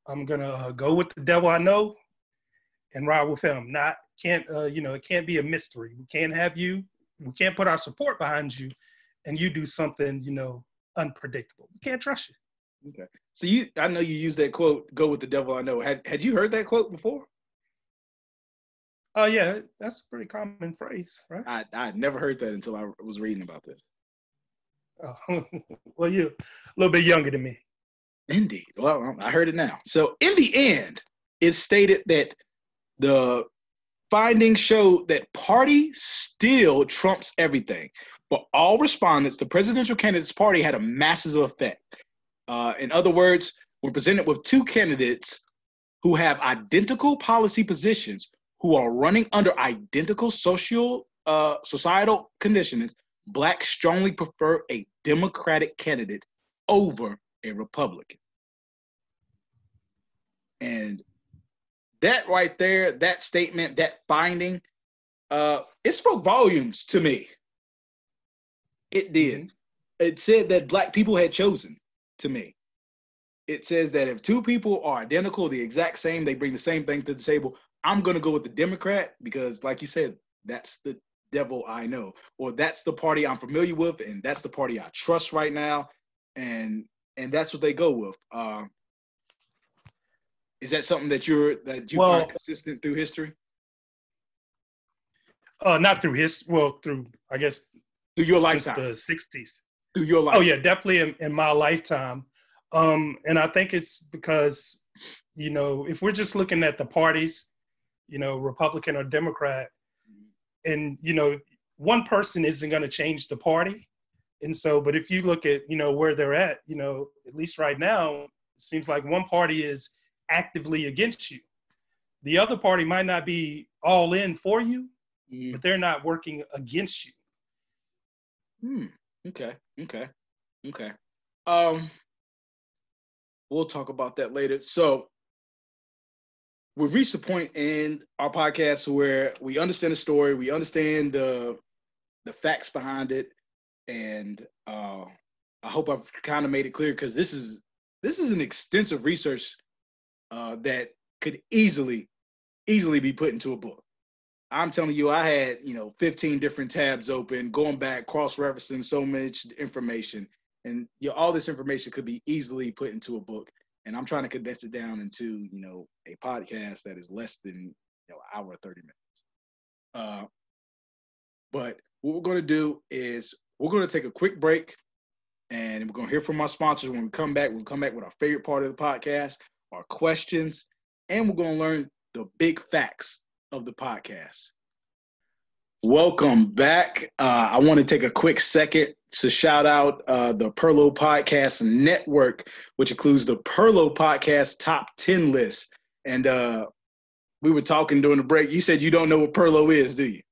I'm gonna uh, go with the devil I know and ride with him. Not can't uh, you know it can't be a mystery. We can't have you. We can't put our support behind you, and you do something you know unpredictable. We can't trust you. Okay. So you, I know you use that quote, "Go with the devil I know." Had had you heard that quote before? Oh uh, yeah, that's a pretty common phrase, right? I I never heard that until I was reading about this. Oh, <laughs> well, you're a little bit younger than me. Indeed. Well, I heard it now. So, in the end, it stated that the findings showed that party still trumps everything. For all respondents, the presidential candidates party had a massive effect. Uh, in other words, we're presented with two candidates who have identical policy positions, who are running under identical social, uh, societal conditions, blacks strongly prefer a Democratic candidate over a Republican. And that right there, that statement, that finding, uh, it spoke volumes to me. It did. Mm-hmm. It said that black people had chosen to me. It says that if two people are identical, the exact same, they bring the same thing to the table. I'm going to go with the Democrat because, like you said, that's the devil I know, or that's the party I'm familiar with, and that's the party I trust right now, and and that's what they go with. Uh, is that something that you're that you well, find consistent through history? Uh, not through his well through I guess through your lifetime, the '60s. Through your life. Oh yeah, definitely in, in my lifetime. Um, and I think it's because you know if we're just looking at the parties, you know, Republican or Democrat, and you know one person isn't going to change the party and so but if you look at you know where they're at you know at least right now it seems like one party is actively against you the other party might not be all in for you mm. but they're not working against you hmm okay okay Okay. Um, we'll talk about that later. So we've reached a point in our podcast where we understand the story, we understand the the facts behind it, and uh, I hope I've kind of made it clear because this is this is an extensive research uh, that could easily easily be put into a book. I'm telling you, I had you know 15 different tabs open, going back, cross-referencing so much information, and you know, all this information could be easily put into a book and I'm trying to condense it down into you know a podcast that is less than you know hour 30 minutes. Uh, but what we're going to do is we're going to take a quick break, and we're going to hear from our sponsors. When we come back, we'll come back with our favorite part of the podcast, our questions, and we're going to learn the big facts of the podcast. Welcome back. Uh, I want to take a quick second to shout out uh, the Perlo Podcast Network, which includes the Perlo Podcast Top 10 list. And uh, we were talking during the break. You said you don't know what Perlo is, do you?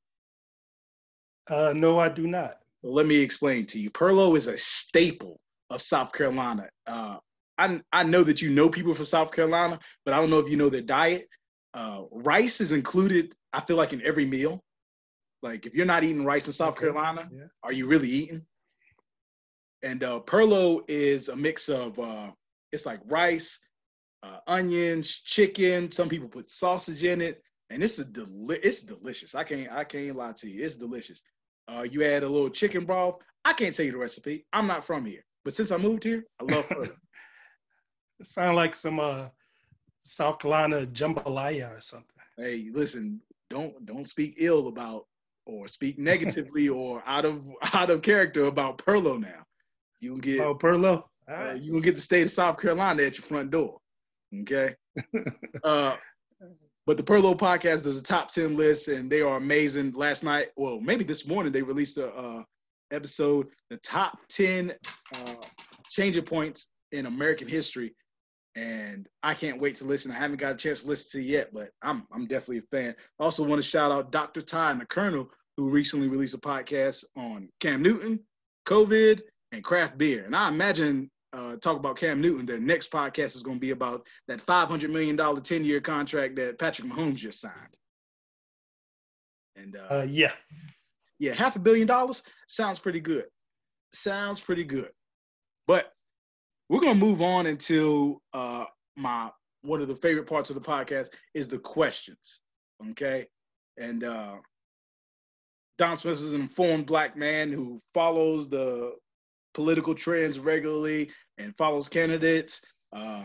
Uh, no, I do not. Well, let me explain to you. Perlo is a staple of South Carolina. Uh, I, I know that you know people from South Carolina, but I don't know if you know their diet. Uh, rice is included, I feel like, in every meal like if you're not eating rice in South okay. Carolina, yeah. are you really eating? And uh, perlo is a mix of uh, it's like rice, uh, onions, chicken. Some people put sausage in it, and it's a deli- it's delicious. I can't I can't lie to you, it's delicious. Uh, you add a little chicken broth. I can't tell you the recipe. I'm not from here, but since I moved here, I love <laughs> perlo. it sounds like some uh, South Carolina jambalaya or something. Hey, listen, don't don't speak ill about or speak negatively <laughs> or out of out of character about Perlo now. You can get oh Perlo. Uh, you can get the state of South Carolina at your front door. Okay. <laughs> uh, but the Perlo podcast does a top 10 list and they are amazing. Last night, well, maybe this morning, they released a uh, episode, the top 10 uh, changing points in American history. And I can't wait to listen. I haven't got a chance to listen to yet, but I'm I'm definitely a fan. I also want to shout out Dr. Ty and the Colonel, who recently released a podcast on Cam Newton, COVID, and craft beer. And I imagine uh, talk about Cam Newton. Their next podcast is going to be about that $500 million 10 year contract that Patrick Mahomes just signed. And uh, uh, yeah. Yeah, half a billion dollars sounds pretty good. Sounds pretty good. But we're to move on into uh, my one of the favorite parts of the podcast is the questions. Okay. And uh, Don Smith is an informed black man who follows the political trends regularly and follows candidates. Uh,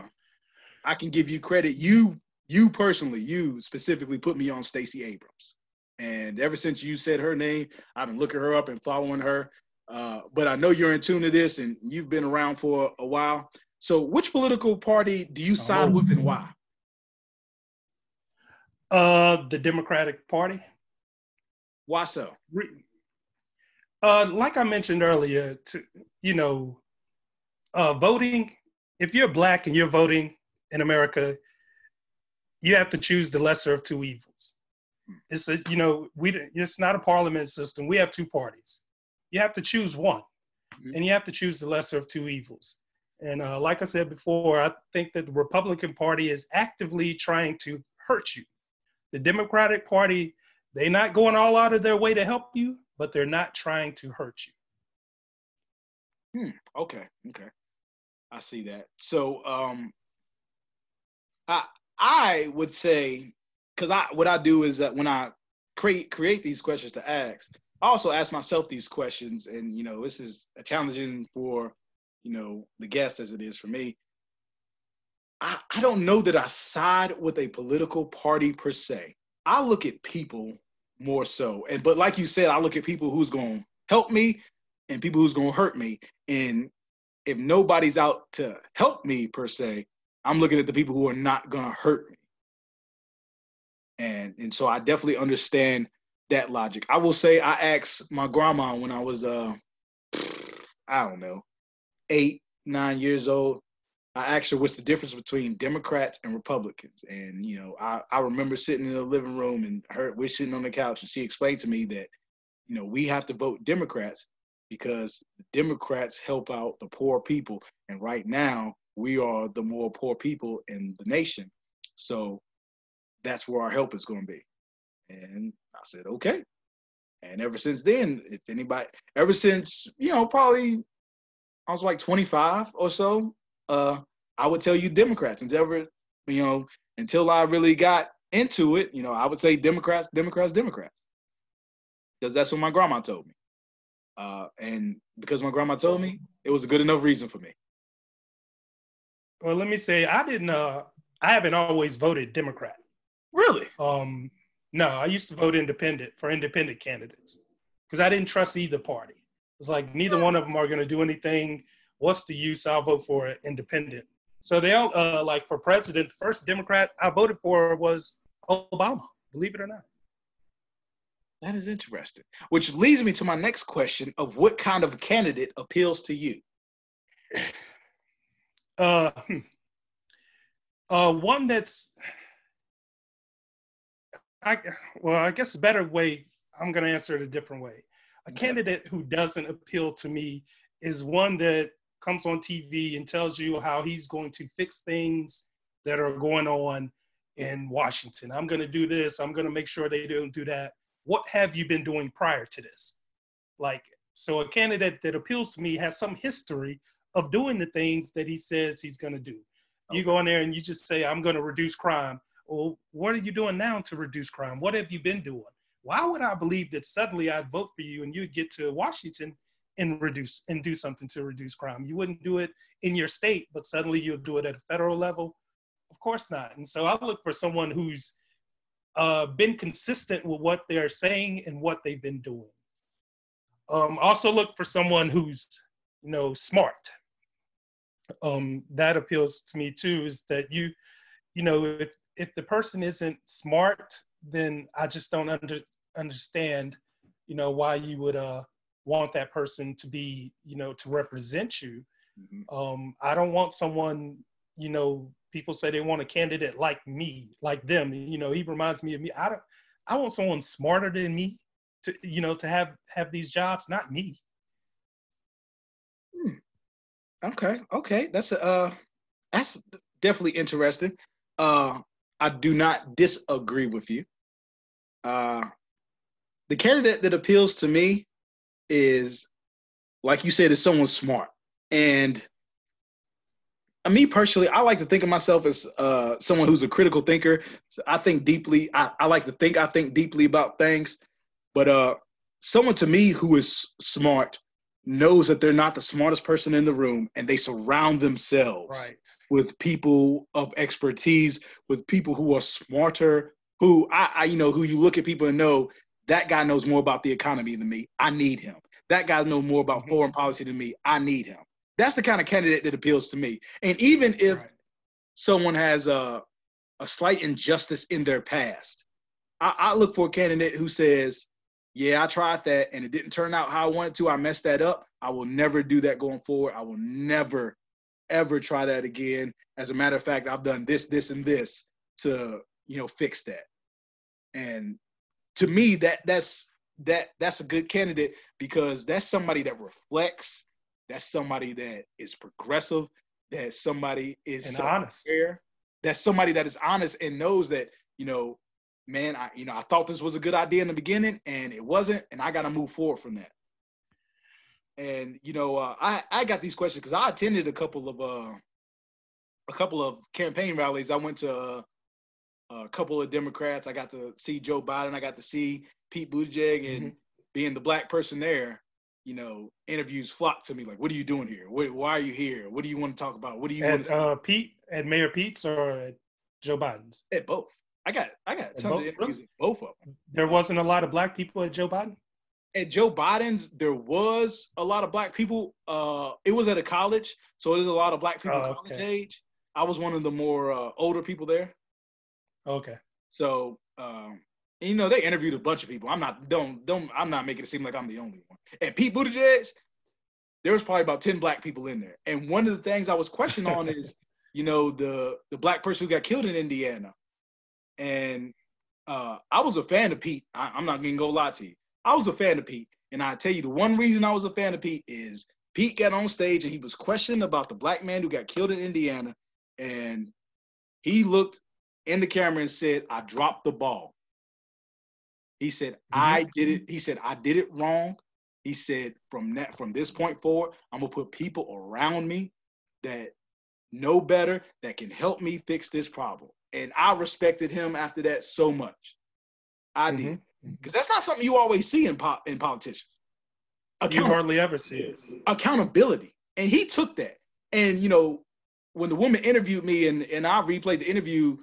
I can give you credit. You, you personally, you specifically put me on Stacey Abrams, and ever since you said her name, I've been looking her up and following her. Uh, but I know you're in tune to this, and you've been around for a while. So, which political party do you side oh. with, and why? Uh, the Democratic Party. Why so? Uh, like I mentioned earlier, to, you know, uh, voting, if you're black and you're voting in America, you have to choose the lesser of two evils. It's a, you know, we it's not a parliament system. We have two parties. You have to choose one, mm-hmm. and you have to choose the lesser of two evils. And uh, like I said before, I think that the Republican Party is actively trying to hurt you. The Democratic Party they're not going all out of their way to help you, but they're not trying to hurt you. Hmm. Okay. Okay. I see that. So, um, I I would say, because I what I do is that when I create create these questions to ask, also ask myself these questions, and you know, this is challenging for you know the guests as it is for me. I, I don't know that I side with a political party per se. I look at people more so. And but like you said, I look at people who's going to help me and people who's going to hurt me. And if nobody's out to help me per se, I'm looking at the people who are not going to hurt me. And and so I definitely understand that logic. I will say I asked my grandma when I was uh <sniffs> I don't know, 8, 9 years old. I asked her what's the difference between Democrats and Republicans. And, you know, I, I remember sitting in the living room and her we're sitting on the couch and she explained to me that, you know, we have to vote Democrats because the Democrats help out the poor people. And right now, we are the more poor people in the nation. So that's where our help is going to be. And I said, okay. And ever since then, if anybody, ever since, you know, probably I was like 25 or so, uh, I would tell you Democrats. And ever, you know, until I really got into it, you know, I would say Democrats, Democrats, Democrats. Because that's what my grandma told me. Uh, and because my grandma told me, it was a good enough reason for me. Well, let me say, I didn't. Uh, I haven't always voted Democrat. Really? Um, no, I used to vote independent for independent candidates because I didn't trust either party. It's like neither one of them are going to do anything. What's the use? I'll vote for independent. So they all uh, like for president. The first Democrat I voted for was Obama. Believe it or not. That is interesting. Which leads me to my next question of what kind of candidate appeals to you? <sighs> Uh, hmm. uh, one that's, I well, I guess a better way. I'm going to answer it a different way. A candidate who doesn't appeal to me is one that comes on TV and tells you how he's going to fix things that are going on in Washington. I'm going to do this. I'm going to make sure they don't do that what have you been doing prior to this? Like, so a candidate that appeals to me has some history of doing the things that he says he's going to do. Okay. You go in there and you just say, I'm going to reduce crime. Well, what are you doing now to reduce crime? What have you been doing? Why would I believe that suddenly I'd vote for you and you'd get to Washington and reduce and do something to reduce crime? You wouldn't do it in your state, but suddenly you'll do it at a federal level. Of course not. And so I look for someone who's uh, been consistent with what they're saying and what they've been doing. Um, also look for someone who's, you know, smart. Um, that appeals to me too, is that you, you know, if, if the person isn't smart, then I just don't under, understand, you know, why you would uh, want that person to be, you know, to represent you. Mm-hmm. Um, I don't want someone, you know, people say they want a candidate like me, like them. You know, he reminds me of me. I don't, I want someone smarter than me to, you know, to have have these jobs, not me. Hmm. Okay, okay, that's a uh, that's definitely interesting. Uh, I do not disagree with you. Uh, the candidate that appeals to me is, like you said, is someone smart and uh, me personally, I like to think of myself as uh, someone who's a critical thinker. I think deeply. I, I, like to think. I think deeply about things. But uh, someone to me who is smart knows that they're not the smartest person in the room, and they surround themselves right. with people of expertise, with people who are smarter. Who I, I, you know, who you look at people and know that guy knows more about the economy than me. I need him. That guy knows more about mm-hmm. foreign policy than me. I need him. That's the kind of candidate that appeals to me. And even if right. someone has a a slight injustice in their past, I, I look for a candidate who says, "Yeah, I tried that and it didn't turn out how I wanted to. I messed that up. I will never do that going forward. I will never, ever try that again. As a matter of fact, I've done this, this, and this to you know fix that." And to me, that that's that that's a good candidate because that's somebody that reflects that's somebody that is progressive. That somebody is and honest. Fair. That's somebody that is honest and knows that you know, man, I you know I thought this was a good idea in the beginning and it wasn't, and I got to move forward from that. And you know, uh, I I got these questions because I attended a couple of uh, a couple of campaign rallies. I went to uh, a couple of Democrats. I got to see Joe Biden. I got to see Pete Buttigieg, and mm-hmm. being the black person there, you know, interviews flock to me like, "What are you doing here? What, why are you here? What do you want to talk about? What do you at, want?" To uh, Pete at Mayor Pete's or at Joe Biden's? At both. I got I got tons both, of interviews really? at both of them. There wasn't a lot of black people at Joe Biden. At Joe Biden's, there was a lot of black people. Uh, it was at a college, so there's a lot of black people oh, college okay. age. I was one of the more uh, older people there. Okay. So um, and, you know, they interviewed a bunch of people. I'm not don't don't I'm not making it seem like I'm the only one. At Pete Buttigieg, there was probably about 10 black people in there. And one of the things I was questioned on <laughs> is, you know, the the black person who got killed in Indiana. And uh, I was a fan of Pete. I, am not gonna go lie to you. I was a fan of Pete. And I tell you, the one reason I was a fan of Pete is Pete got on stage and he was questioned about the black man who got killed in Indiana, and he looked in the camera and said, "I dropped the ball." He said, mm-hmm. "I did it." He said, "I did it wrong." He said, "From that, from this point forward, I'm gonna put people around me that know better, that can help me fix this problem." And I respected him after that so much. I mm-hmm. did because that's not something you always see in pop in politicians. You hardly ever see it. Accountability, and he took that. And you know, when the woman interviewed me, and and I replayed the interview,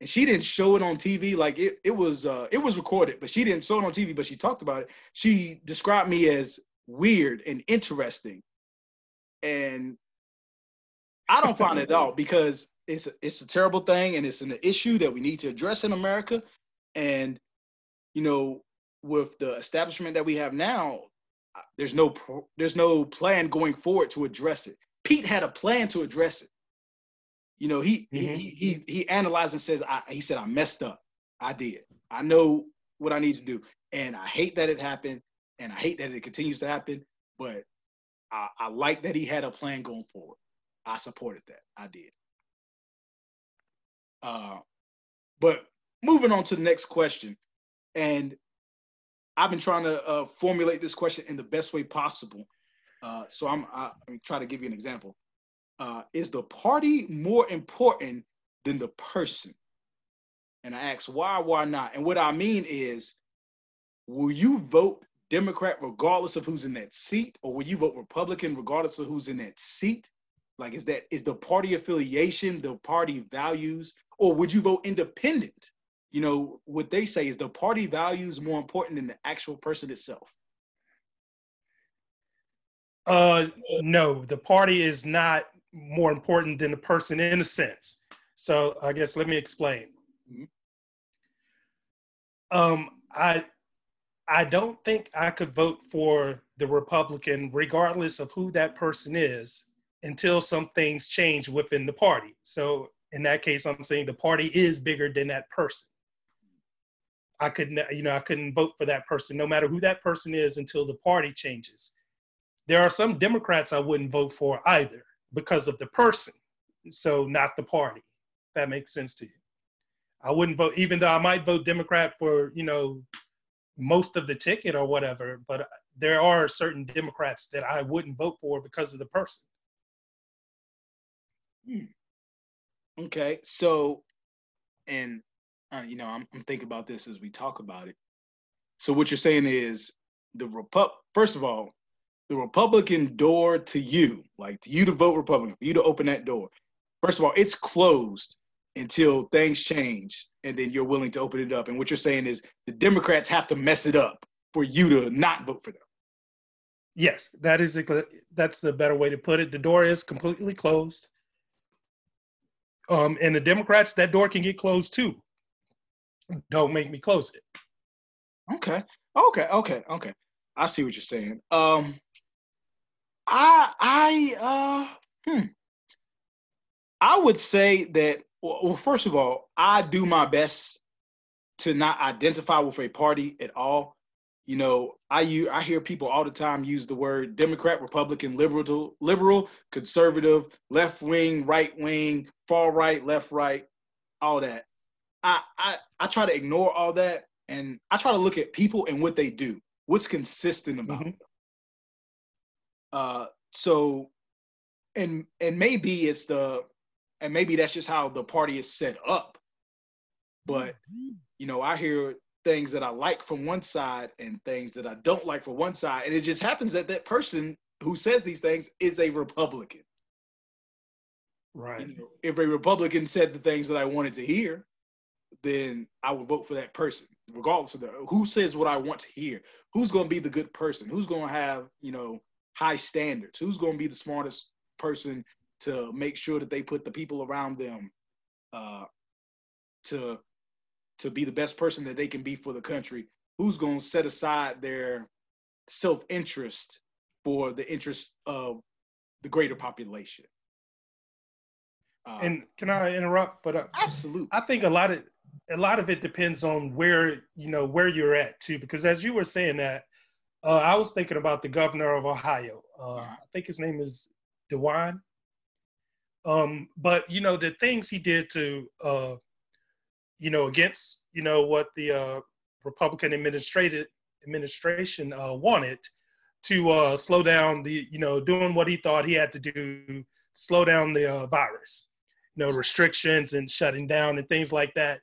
and she didn't show it on TV. Like it, it was uh, it was recorded, but she didn't show it on TV. But she talked about it. She described me as weird and interesting, and I don't find it at all <laughs> because it's a, it's a terrible thing and it's an issue that we need to address in America. And you know, with the establishment that we have now, there's no there's no plan going forward to address it. Pete had a plan to address it. You know, he mm-hmm. he he he analyzed and says, I, he said, I messed up. I did. I know what I need to do, and I hate that it happened, and I hate that it continues to happen. But I, I like that he had a plan going forward. I supported that. I did. Uh, but moving on to the next question, and I've been trying to uh, formulate this question in the best way possible. Uh, so I'm, I, am trying to give you an example. Uh, is the party more important than the person? And I ask why, why not? And what I mean is, will you vote Democrat regardless of who's in that seat, or will you vote Republican regardless of who's in that seat? Like, is that is the party affiliation, the party values, or would you vote independent? You know, what they say is the party values more important than the actual person itself. Uh, no, the party is not more important than the person in a sense. So I guess let me explain. Mm-hmm. Um, I I don't think I could vote for the Republican, regardless of who that person is, until some things change within the party. So in that case, I'm saying the party is bigger than that person. I couldn't, you know, I couldn't vote for that person, no matter who that person is, until the party changes. There are some Democrats I wouldn't vote for either because of the person, so not the party. that makes sense to you. I wouldn't vote, even though I might vote Democrat for, you know, most of the ticket or whatever, but there are certain Democrats that I wouldn't vote for because of the person. Hmm. Okay, so, and uh, you know, I'm, I'm thinking about this as we talk about it. So what you're saying is the Repub. first of all, the Republican door to you, like to you to vote Republican, for you to open that door. First of all, it's closed until things change, and then you're willing to open it up. And what you're saying is the Democrats have to mess it up for you to not vote for them. Yes, that is that's the better way to put it. The door is completely closed. Um, and the Democrats, that door can get closed too. Don't make me close it. Okay. Okay. Okay. Okay. I see what you're saying. Um, I I uh hmm. I would say that well, first of all, I do my best to not identify with a party at all. You know, I I hear people all the time use the word Democrat, Republican, liberal, liberal, conservative, left wing, right wing, far right, left right, all that. I I I try to ignore all that and I try to look at people and what they do. What's consistent about mm-hmm. them. Uh, so, and and maybe it's the, and maybe that's just how the party is set up. But you know, I hear things that I like from one side and things that I don't like from one side, and it just happens that that person who says these things is a Republican. Right. You know, if a Republican said the things that I wanted to hear, then I would vote for that person, regardless of the, who says what I want to hear. Who's going to be the good person? Who's going to have you know high standards? Who's going to be the smartest person to make sure that they put the people around them uh, to to be the best person that they can be for the country? Who's going to set aside their self interest for the interest of the greater population? Uh, and can I interrupt? But uh, absolutely, I think a lot of a lot of it depends on where you know where you're at too, because as you were saying that Uh, I was thinking about the governor of Ohio. Uh, I think his name is DeWine. Um, but you know the things he did to, uh, you know, against you know what the uh, Republican administrative administration uh, wanted to uh, slow down the, you know, doing what he thought he had to do, slow down the uh, virus, you know, restrictions and shutting down and things like that.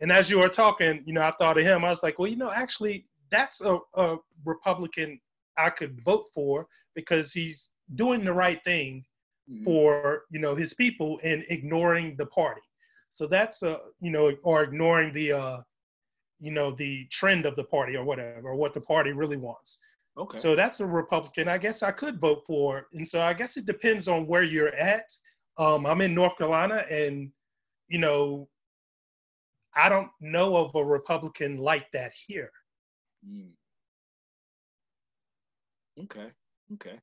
And as you were talking, you know, I thought of him. I was like, well, you know, actually, that's a, a Republican I could vote for because he's doing the right thing mm-hmm. for you know his people and ignoring the party. So that's a you know or ignoring the uh, you know the trend of the party or whatever or what the party really wants. Okay. So that's a Republican. I guess I could vote for. And so I guess it depends on where you're at. Um, I'm in North Carolina, and you know, I don't know of a Republican like that here. Mm. Okay. Okay.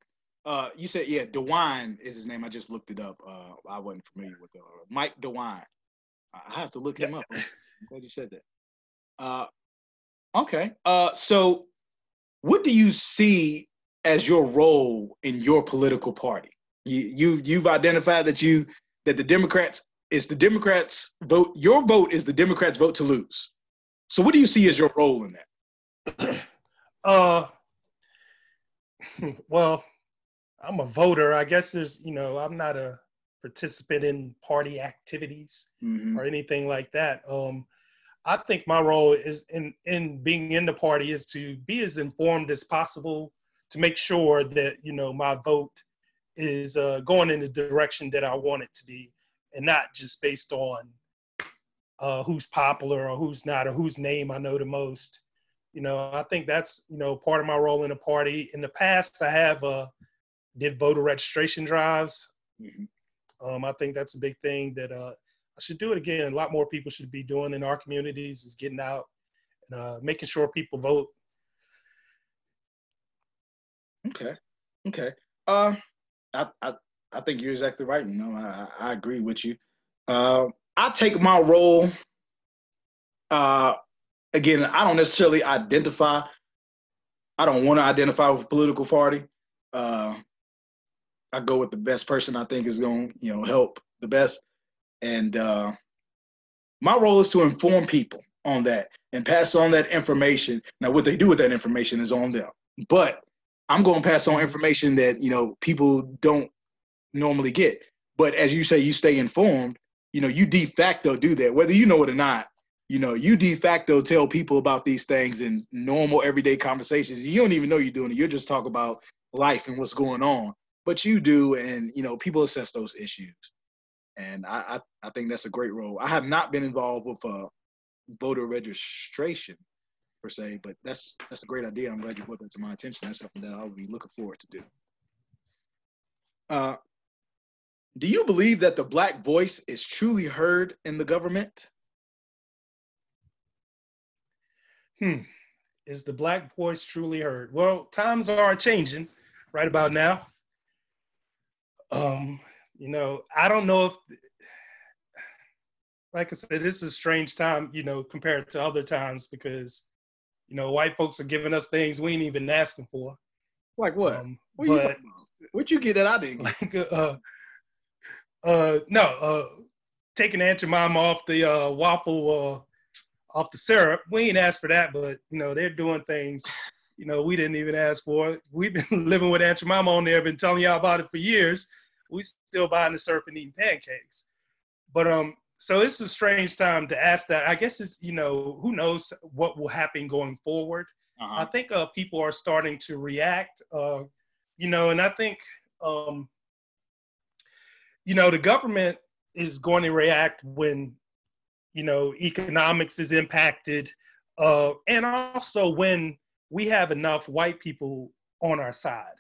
Uh, you said yeah, DeWine is his name. I just looked it up. Uh, I wasn't familiar with uh, Mike DeWine. I have to look him up. <laughs> I'm glad you said that. Uh, okay. Uh, so what do you see as your role in your political party? You, you you've identified that you that the Democrats is the Democrats vote. Your vote is the Democrats vote to lose. So what do you see as your role in that? <clears throat> Uh, well, I'm a voter. I guess there's you know I'm not a participant in party activities mm-hmm. or anything like that. Um, I think my role is in in being in the party is to be as informed as possible to make sure that you know my vote is uh, going in the direction that I want it to be, and not just based on uh, who's popular or who's not or whose name I know the most. You know, I think that's you know part of my role in the party. In the past, I have uh, did voter registration drives. Mm-hmm. Um, I think that's a big thing that uh, I should do it again. A lot more people should be doing in our communities is getting out and uh, making sure people vote. Okay. Okay. Uh, I, I, think you're exactly right. You know, I, I agree with you. Uh, I take my role. Uh, again, I don't necessarily identify. I don't want to identify with a political party. Uh, I go with the best person I think is going to, you know, help the best. And uh, my role is to inform people on that and pass on that information. Now, what they do with that information is on them. But I'm going to pass on information that you know people don't normally get. But as you say, you stay informed. You know, you de facto do that, whether you know it or not. You know, you de facto tell people about these things in normal everyday conversations. You don't even know you're doing it. You're just talk about life and what's going on. But you do, and you know, people assess those issues and I, I, I think that's a great role. I have not been involved with uh, voter registration per se, but that's that's a great idea. I'm glad you brought that to my attention. That's something that I'll be looking forward to do. Uh, do you believe that the black voice is truly heard in the government? Hmm. Is the black voice truly heard? Well, times are changing right about now. Um, you know, I don't know if, like I said, this is a strange time, you know, compared to other times because, you know, white folks are giving us things we ain't even asking for. Like what? Um, what but, you What'd you get that I didn't Like, uh, uh, no, uh, taking Aunt Jemima off the uh, waffle, uh, off the syrup. We ain't asked for that, but you know they're doing things, you know, we didn't even ask for. We've been <laughs> living with Aunt Jemima on there, been telling y'all about it for years we still buying the syrup and eating pancakes. But um, so it's a strange time to ask that. I guess it's you know who knows what will happen going forward. Uh-huh. I think uh, people are starting to react. Uh, you know, and I think um, you know the government is going to react when you know economics is impacted, uh, and also when we have enough white people on our side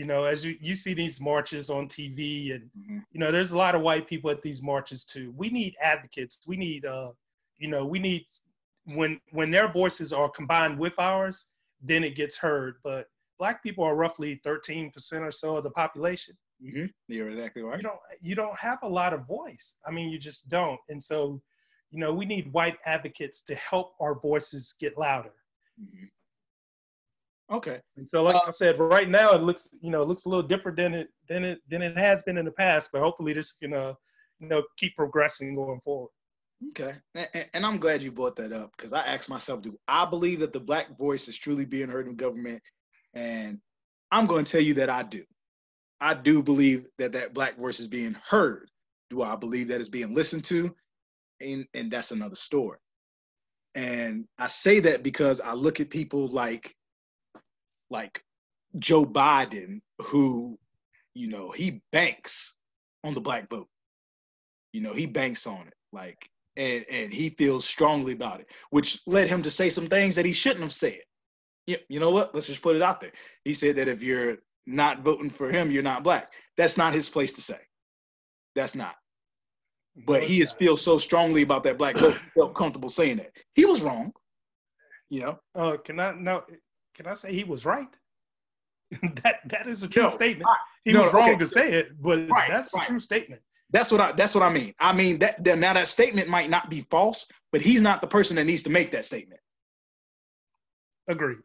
you know as you, you see these marches on tv and mm-hmm. you know there's a lot of white people at these marches too. We need advocates. We need uh you know we need when when their voices are combined with ours then it gets heard. But black people are roughly 13% or so of the population. Mm-hmm. you're exactly right. You don't you don't have a lot of voice. I mean you just don't. And so you know we need white advocates to help our voices get louder. Mm-hmm. Okay. And so, like uh, I said, right now it looks, you know, it looks a little different than it than it than it has been in the past. But hopefully, this can, uh, you know, keep progressing going forward. Okay, and, and I'm glad you brought that up because I asked myself, do I believe that the black voice is truly being heard in government? And I'm going to tell you that I do. I do believe that that black voice is being heard. Do I believe that it's being listened to? And and that's another story. And I say that because I look at people like like Joe Biden, who, you know, he banks on the black vote. You know, he banks on it. Like, and and he feels strongly about it, which led him to say some things that he shouldn't have said. Yeah, you know what? Let's just put it out there. He said that if you're not voting for him, you're not black. That's not his place to say. That's not. But he is feels so strongly about that black vote, felt comfortable saying that. He was wrong. You know. Uh, can I no? Can I say he was right? <laughs> that that is a true no, statement. I, he no, was wrong okay. to say it, but right, that's right. a true statement. That's what I that's what I mean. I mean that, that now that statement might not be false, but he's not the person that needs to make that statement. Agreed.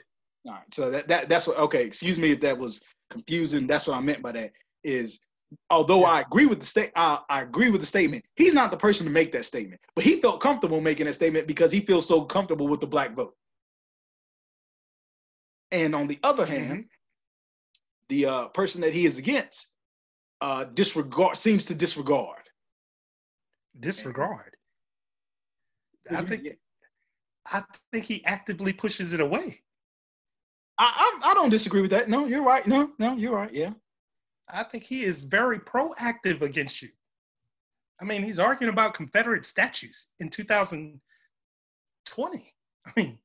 All right. So that, that that's what okay, excuse me if that was confusing. That's what I meant by that is although yeah. I agree with the state I, I agree with the statement, he's not the person to make that statement. But he felt comfortable making that statement because he feels so comfortable with the black vote. And on the other hand, mm-hmm. the uh, person that he is against uh, disregard seems to disregard. Disregard. I think I think he actively pushes it away. I, I, I don't disagree with that. No, you're right. No, no, you're right. Yeah. I think he is very proactive against you. I mean, he's arguing about Confederate statues in 2020. I mean,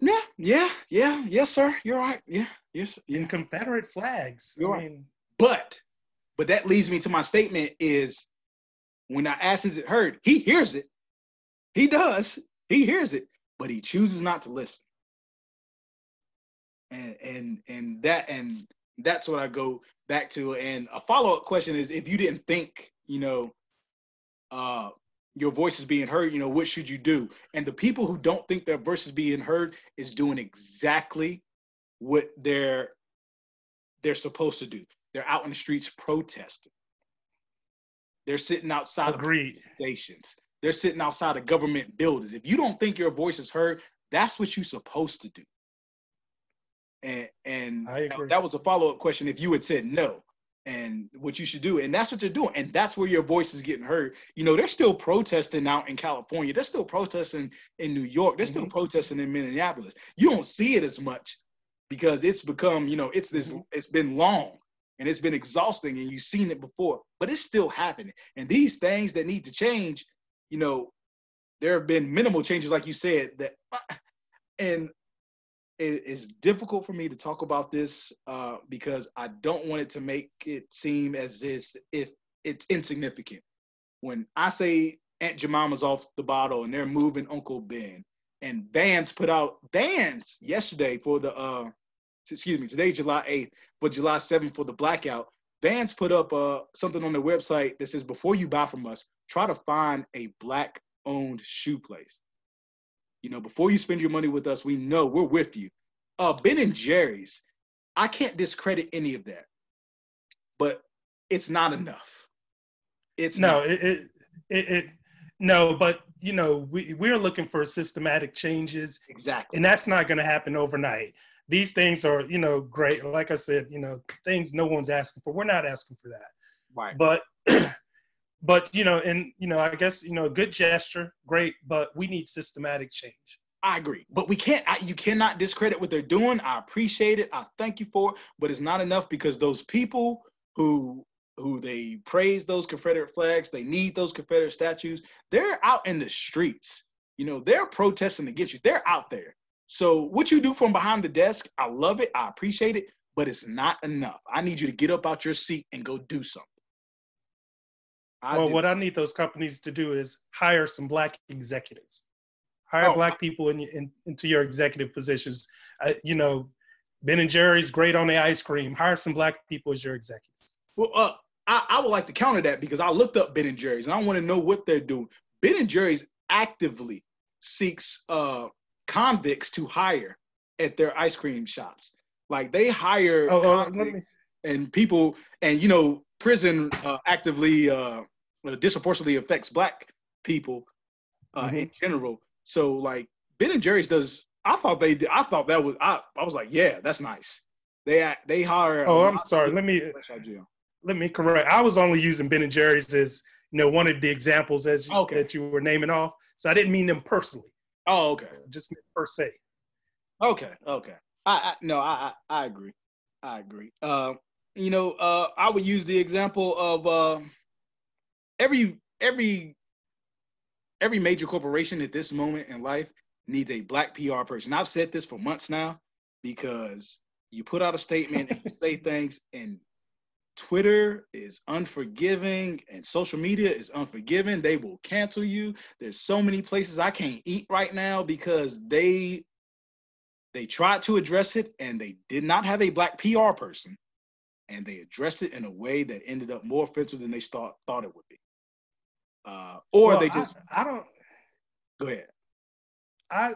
yeah, yeah, yeah, yes, sir. You're right. Yeah, yes. Yeah. In Confederate flags. You're I mean, right. but, but that leads me to my statement: is when I ask, "Is it heard?" He hears it. He does. He hears it, but he chooses not to listen and and and that and that's what I go back to. And a follow up question is, if you didn't think, you know, uh, your voice is being heard, you know, what should you do? And the people who don't think their voice is being heard is doing exactly what they're they're supposed to do. They're out in the streets protesting. They're sitting outside Agreed. of stations. They're sitting outside of government buildings. If you don't think your voice is heard, that's what you're supposed to do. And and that was a follow up question if you had said no and what you should do. And that's what they're doing. And that's where your voice is getting heard. You know, they're still protesting out in California. They're still protesting in New York. They're still mm-hmm. protesting in Minneapolis. You don't see it as much because it's become, you know, it's this, mm-hmm. it's been long and it's been exhausting and you've seen it before, but it's still happening. And these things that need to change, you know, there have been minimal changes, like you said, that, <laughs> and it is difficult for me to talk about this uh, because I don't want it to make it seem as if it's insignificant. When I say Aunt Jemima's off the bottle and they're moving Uncle Ben, and Vans put out Vans yesterday for the uh, excuse me, today July 8th, but July 7th for the blackout. Vans put up uh, something on their website that says, before you buy from us, try to find a black owned shoe place. You know, before you spend your money with us, we know we're with you. Uh, ben and Jerry's, I can't discredit any of that, but it's not enough. It's no, it, it, it, it, no, but you know, we we're looking for systematic changes, exactly, and that's not going to happen overnight. These things are, you know, great. Like I said, you know, things no one's asking for. We're not asking for that, right? But <clears throat> but you know, and you know, I guess you know, a good gesture, great, but we need systematic change. I agree, but we can't. I, you cannot discredit what they're doing. I appreciate it. I thank you for it, but it's not enough because those people who who they praise those Confederate flags, they need those Confederate statues. They're out in the streets. You know, they're protesting against you. They're out there. So what you do from behind the desk, I love it. I appreciate it, but it's not enough. I need you to get up out your seat and go do something. I well, do. what I need those companies to do is hire some black executives, hire oh. black people in, in, into your executive positions. Uh, you know, Ben and Jerry's great on the ice cream. Hire some black people as your executives. Well, uh, I, I would like to counter that because I looked up Ben and Jerry's and I want to know what they're doing. Ben and Jerry's actively seeks uh, convicts to hire at their ice cream shops. Like they hire Oh, oh, me- and people, and you know, prison uh, actively uh, uh, disproportionately affects black people uh, Mhm. in general. So like Ben and Jerry's does. I thought they. did- I thought that was. I. I was like, yeah, that's nice. They act- they hire. oh, I'm sorry. Let me fresh out of jail. let me correct. I was only using Ben and Jerry's as you know one of the examples as you, Okay. that you were naming off. So I didn't mean them personally, Oh, okay. just per se. Okay, okay. I, I no, I, I I agree. I agree. Uh, you know, uh, I would use the example of uh, every every every major corporation at this moment in life needs a black PR person. I've said this for months now because you put out a statement and you say <laughs> things, and Twitter is unforgiving and social media is unforgiving. They will cancel you. There's so many places I can't eat right now because they they tried to address it and they did not have a black PR person, and they addressed it in a way that ended up more offensive than they thought thought it would be. Uh, or Well, they I- just I, don't. go ahead. I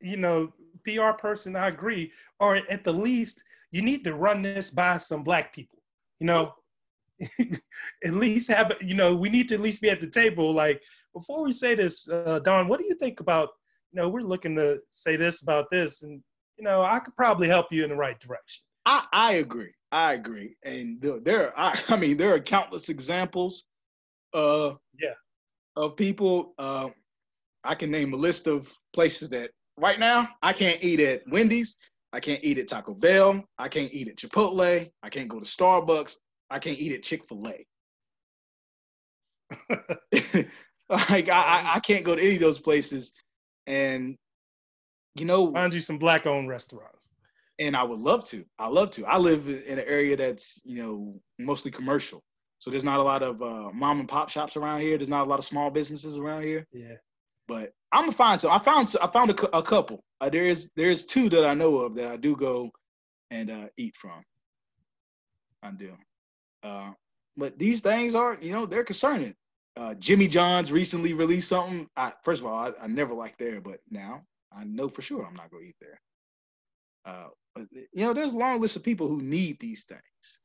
you know PR person. I agree. Or at the least, you need to run this by some black people. You know, <laughs> at least have you know we need to at least be at the table. Like before we say this, uh, Don, what do you think about? You know, we're looking to say this about this, and you know, I could probably help you in the right direction. I, I agree. I agree. And there, I, <laughs> I mean, there are countless examples uh, Yeah. of people. Uh, I can name a list of places that right now I can't eat at Wendy's. I can't eat at Taco Bell. I can't eat at Chipotle. I can't go to Starbucks. I can't eat at Chick fil A. <laughs> like, I, I, I can't go to any of those places. And, you know, Find you some black-owned restaurants. And I would love to. I love to. I live in an area that's you know mostly commercial, so there's not a lot of uh, mom and pop shops around here. There's not a lot of small businesses around here. Yeah. But I'm gonna find some. I found I found a, a couple. Uh, there is there's two that I know of that I do go and uh, eat from. I do. Uh, but these things are you know they're concerning. Uh, Jimmy John's recently released something. I, first of all, I, I never liked there, but now I know for sure I'm not gonna eat there. Uh, you know, there's a long list of people who need these things.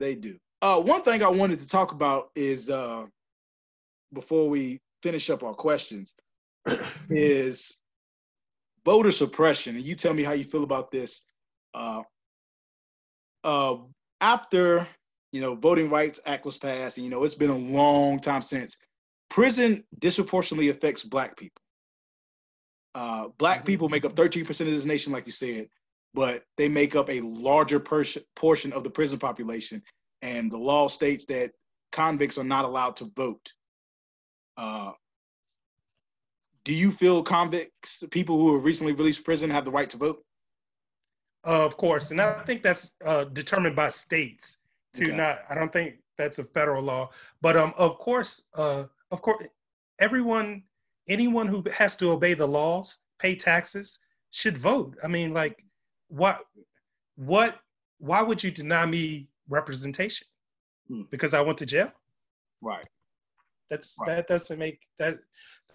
They do. Uh, one thing I wanted to talk about is uh, before we finish up our questions <clears throat> is voter suppression, and you tell me how you feel about this. Uh, uh, after you know, Voting Rights Act was passed, and you know, it's been a long time since. Prison disproportionately affects Black people. Uh, black Mhm. people make up 13% of this nation, like you said, but they make up a larger pers- portion of the prison population. And the law states that convicts are not allowed to vote. Uh, do you feel convicts, people who are recently released from prison, have the right to vote? Uh, of course, and I think that's uh, determined by states To Okay. Not, I don't think that's a federal law, but um, of course, uh, of course, everyone, anyone who has to obey the laws, pay taxes, should vote. I mean, like, what, what, why would you deny me representation? Hmm. Because I went to jail? Right. That's Right. that doesn't make that.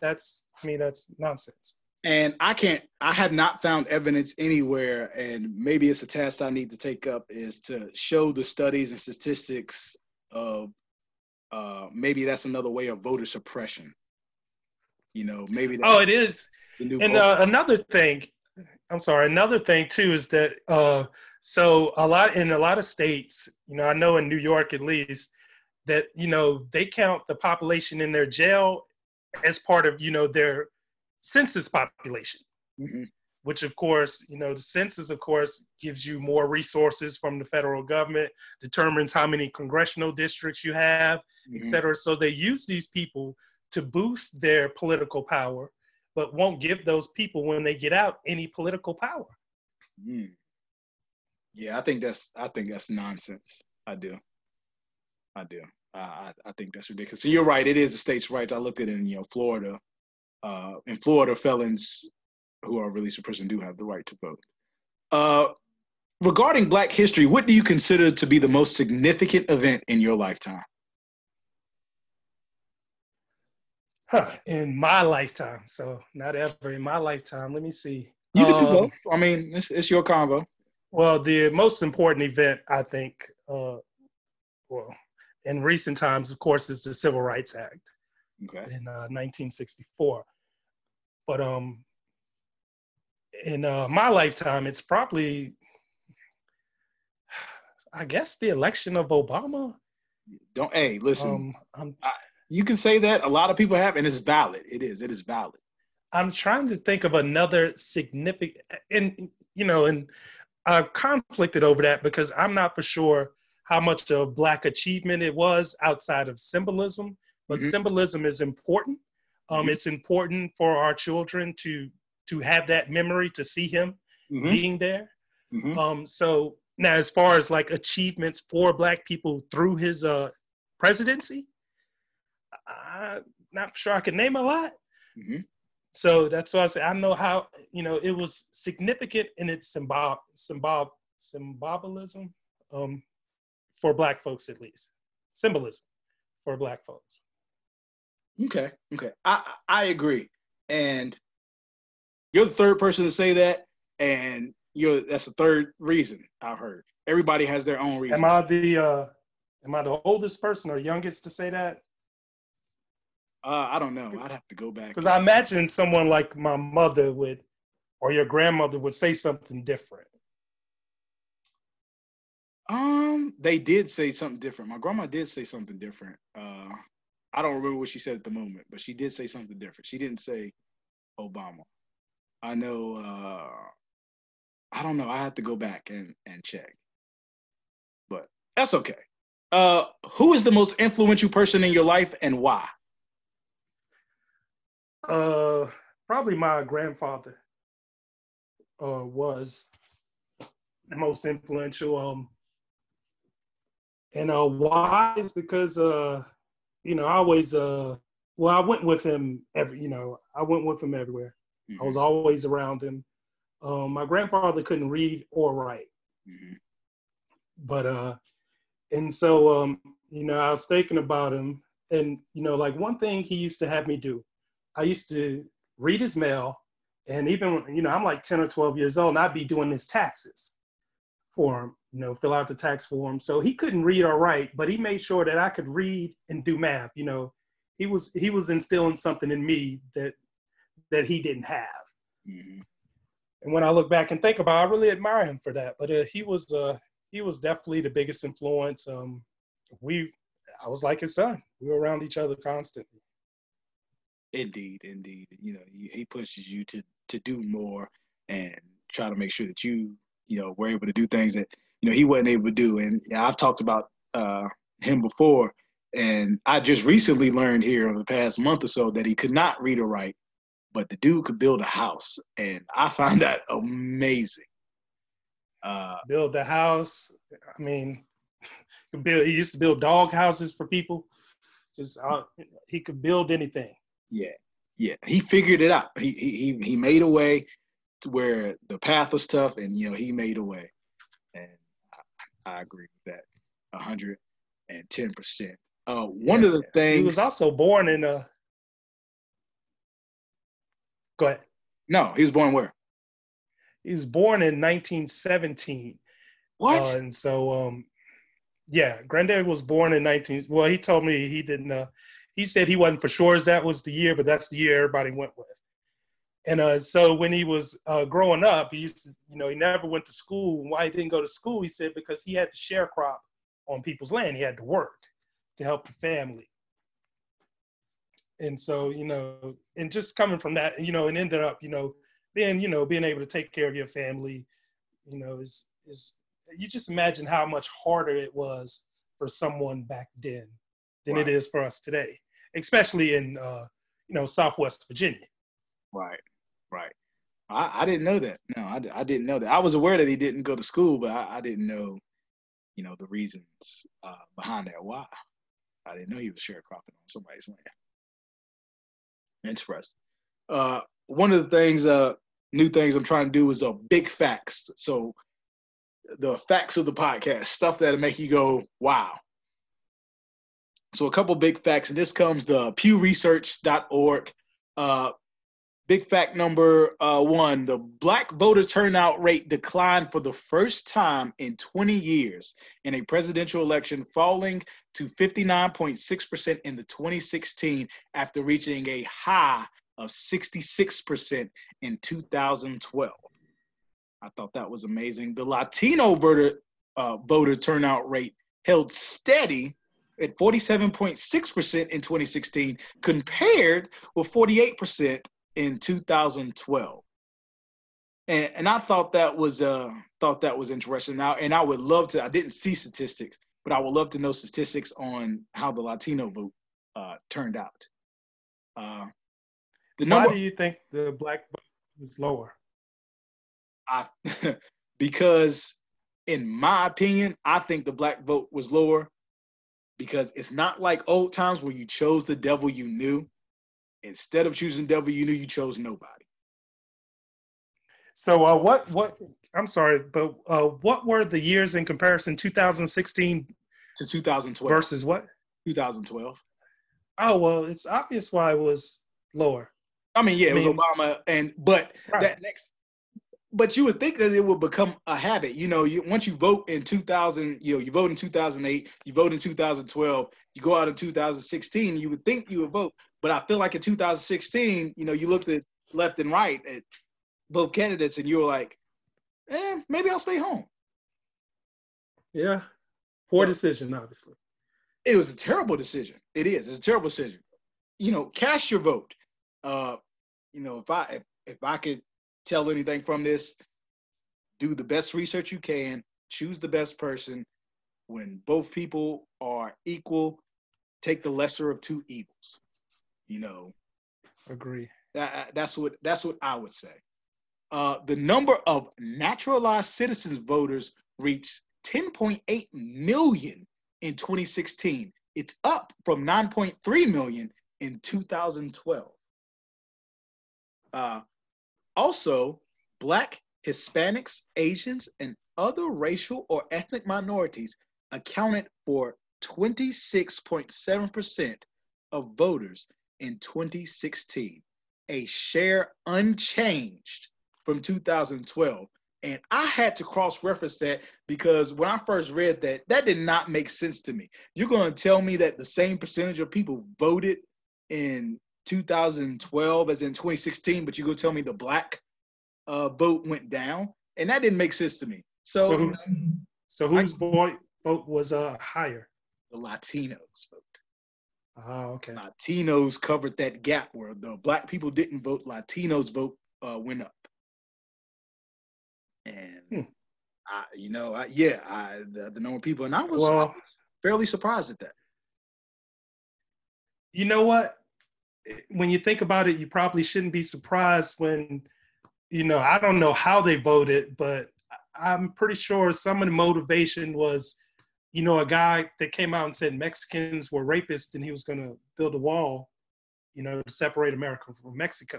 That's to me, that's nonsense. And I can't, I have not found evidence anywhere, and maybe it's a task I need to take up, is to show the studies and statistics of uh, maybe that's another way of voter suppression. You know, maybe that's Oh, it is. the new And uh, another thing, I'm sorry, another thing too is that uh, so a lot in a lot of states, you know, I know in New York at least, that you know they count the population in their jail as part of you know their census population, Mhm. which of course you know the census of course gives you more resources from the federal government, determines how many congressional districts you have, Mhm. et cetera. So they use these people to boost their political power, but won't give those people when they get out any political power. Mm. Yeah, I think that's I think that's nonsense. I do. I do. I I, think that's ridiculous. So you're right. It is a state's right. I looked at it in you know Florida. Uh, in Florida, felons who are released from prison do have the right to vote. Uh, regarding Black history, what do you consider to be the most significant event in your lifetime? Huh, <laughs> in my lifetime, so not ever in my lifetime. Let me see. You can uh, do both. I mean, it's, it's your convo. Well, the most important event, I think, uh, well, in recent times, of course, is the Civil Rights Act okay. in uh, 1964. But um, in uh, my lifetime, it's probably, I guess, the election of Obama. Don't hey, listen. Um, I, you can say that. A lot of people have, and it's valid. It is. It is valid. I'm trying to think of another significant, and you know, and I've conflicted over that because I'm not for sure how much of black achievement it was outside of symbolism, but mm-hmm. symbolism is important. Um, mm-hmm. It's important for our children to to have that memory to see him mm-hmm. being there. Mm-hmm. Um, so now, as far as like achievements for black people through his uh, presidency, I'm not sure I can name a lot. Mm-hmm. So that's why I say I know how you know it was significant in its symbol symbol symbolism um, for Black folks at least symbolism for Black folks. Okay, okay, I I agree, and you're the third person to say that, and you're that's the third reason I've heard. Everybody has their own reason. Am I the uh, am I the oldest person or youngest to say that? Uh, I don't know. I'd have to go back. Because I imagine someone like my mother would, or your grandmother would say something different. Um, they did say something different. My grandma did say something different. Uh, I don't remember what she said at the moment, but she did say something different. She didn't say Obama. I know. Uh, I don't know. I have to go back and and check, but that's okay. Uh, who is the most influential person in your life and why? Uh, probably my grandfather uh, was the most influential. Um, and uh, why is because uh, you know I always uh, well I went with him every you know I went with him everywhere. Mm-hmm. I was always around him. Um, my grandfather couldn't read or write, mm-hmm. but uh, and so um, you know I was thinking about him, and you know like one thing he used to have me do I used to read his mail, and even you know I'm like 10 or 12 years old, and I'd be doing his taxes for him, you know, fill out the tax form. So he couldn't read or write, but he made sure that I could read and do math. You know, he was he was instilling something in me that that he didn't have. Mm-hmm. And when I look back and think about, it, I really admire him for that. But uh, he was uh, he was definitely the biggest influence. Um, we, I was like his son. We were around each other constantly. Indeed, indeed. You know, he pushes you to to do more and try to make sure that you, you know, were able to do things that you know he wasn't able to do. And I've talked about uh, him before, and I just recently learned here over the past month or so that he could not read or write, but the dude could build a house, and I find that amazing. Uh, build the house. I mean, <laughs> build. He used to build dog houses for people. Just uh, he could build anything. Yeah, yeah. He figured it out. He he he made a way to where the path was tough, and you know he made a way, and I, I agree with that, hundred and ten percent. Uh, one yeah, of the things he was also born in a. Go ahead. No, he was born where? He was born in 1917. What? Uh, and so, um, yeah, Granddad was born in 19. Well, he told me he didn't. Uh, he said he wasn't for sure as that was the year, but that's the year everybody went with. And uh, so when he was uh, growing up, he used to, you know, he never went to school. Why he didn't go to school, he said, because he had to share crop on people's land. He had to work to help the family. And so, you know, and just coming from that, you know, and ended up, you know, being, you know, being able to take care of your family, you know, is, is, you just imagine how much harder it was for someone back then than right. it is for us today, especially in uh, you know Southwest Virginia. Right, right. I, I didn't know that. No, I, I didn't know that. I was aware that he didn't go to school, but I, I didn't know, you know, the reasons uh, behind that. Why? I didn't know he was sharecropping on somebody's land. Interesting. Uh, one of the things, uh, new things I'm trying to do is a uh, big facts. So the facts of the podcast, stuff that'll make you go, wow. So a couple big facts, and this comes the PewResearch.org. Uh, Big fact number uh, one the black voter turnout rate declined for the first time in 20 years in a presidential election, falling to 59.6% in the 2016 after reaching a high of 66% in 2012. I thought that was amazing. The Latino voter, uh, voter turnout rate held steady at 47.6% in 2016, compared with 48% in 2012. And, and I thought that was uh thought that was interesting. Now, and I would love to. I didn't see statistics, but I would love to know statistics on how the Latino vote uh, turned out. Uh, the number, Why do you think the black vote was lower? I, <laughs> because, in my opinion, I think the black vote was lower because it's not like old times where you chose the devil you knew. Instead of choosing devil you knew, you chose nobody. So uh, what what I'm sorry, but uh, what were the years in comparison 2016 to 2012 versus what? 2012. Oh well, it's obvious why it was lower. I mean, yeah, it I mean, was Obama, and but right. that next, but you would think that it would become a habit. You know, you once you vote in 2000, you know, you vote in 2008, you vote in 2012, you go out in 2016, you would think you would vote. But I feel like in 2016, you know, you looked at left and right at both candidates, and you were like, eh, maybe I'll stay home. Yeah, poor decision, obviously. It was a terrible decision. It is. It's a terrible decision. You know, cast your vote. Uh, you know, if I if, if I could tell anything from this, do the best research you can, choose the best person. When both people are equal, take the lesser of two evils you know. Agree. That, that's what that's what I would say. Uh, the number of naturalized citizens voters reached 10.8 million in 2016. It's up from 9.3 million in 2012. Uh, also, Black, Hispanics, Asians, and other racial or ethnic minorities accounted for 26.7% of voters in 2016, a share unchanged from 2012. And I had to cross reference that because when I first read that, that did not make sense to me. You're going to tell me that the same percentage of people voted in 2012 as in 2016, but you go tell me the black uh, vote went down? And that didn't make sense to me. So, so, who, so whose I, vote was uh, higher? The Latinos vote. Oh, okay. Latinos covered that gap where the black people didn't vote, Latinos vote uh, went up. And hmm. I, you know, I, yeah, I, the, the number of people, and I was, well, I was fairly surprised at that. You know what? When you think about it, you probably shouldn't be surprised when, you know, I don't know how they voted, but I'm pretty sure some of the motivation was you know, a guy that came out and said Mexicans were rapists and he was going to build a wall, you know, to separate America from Mexico.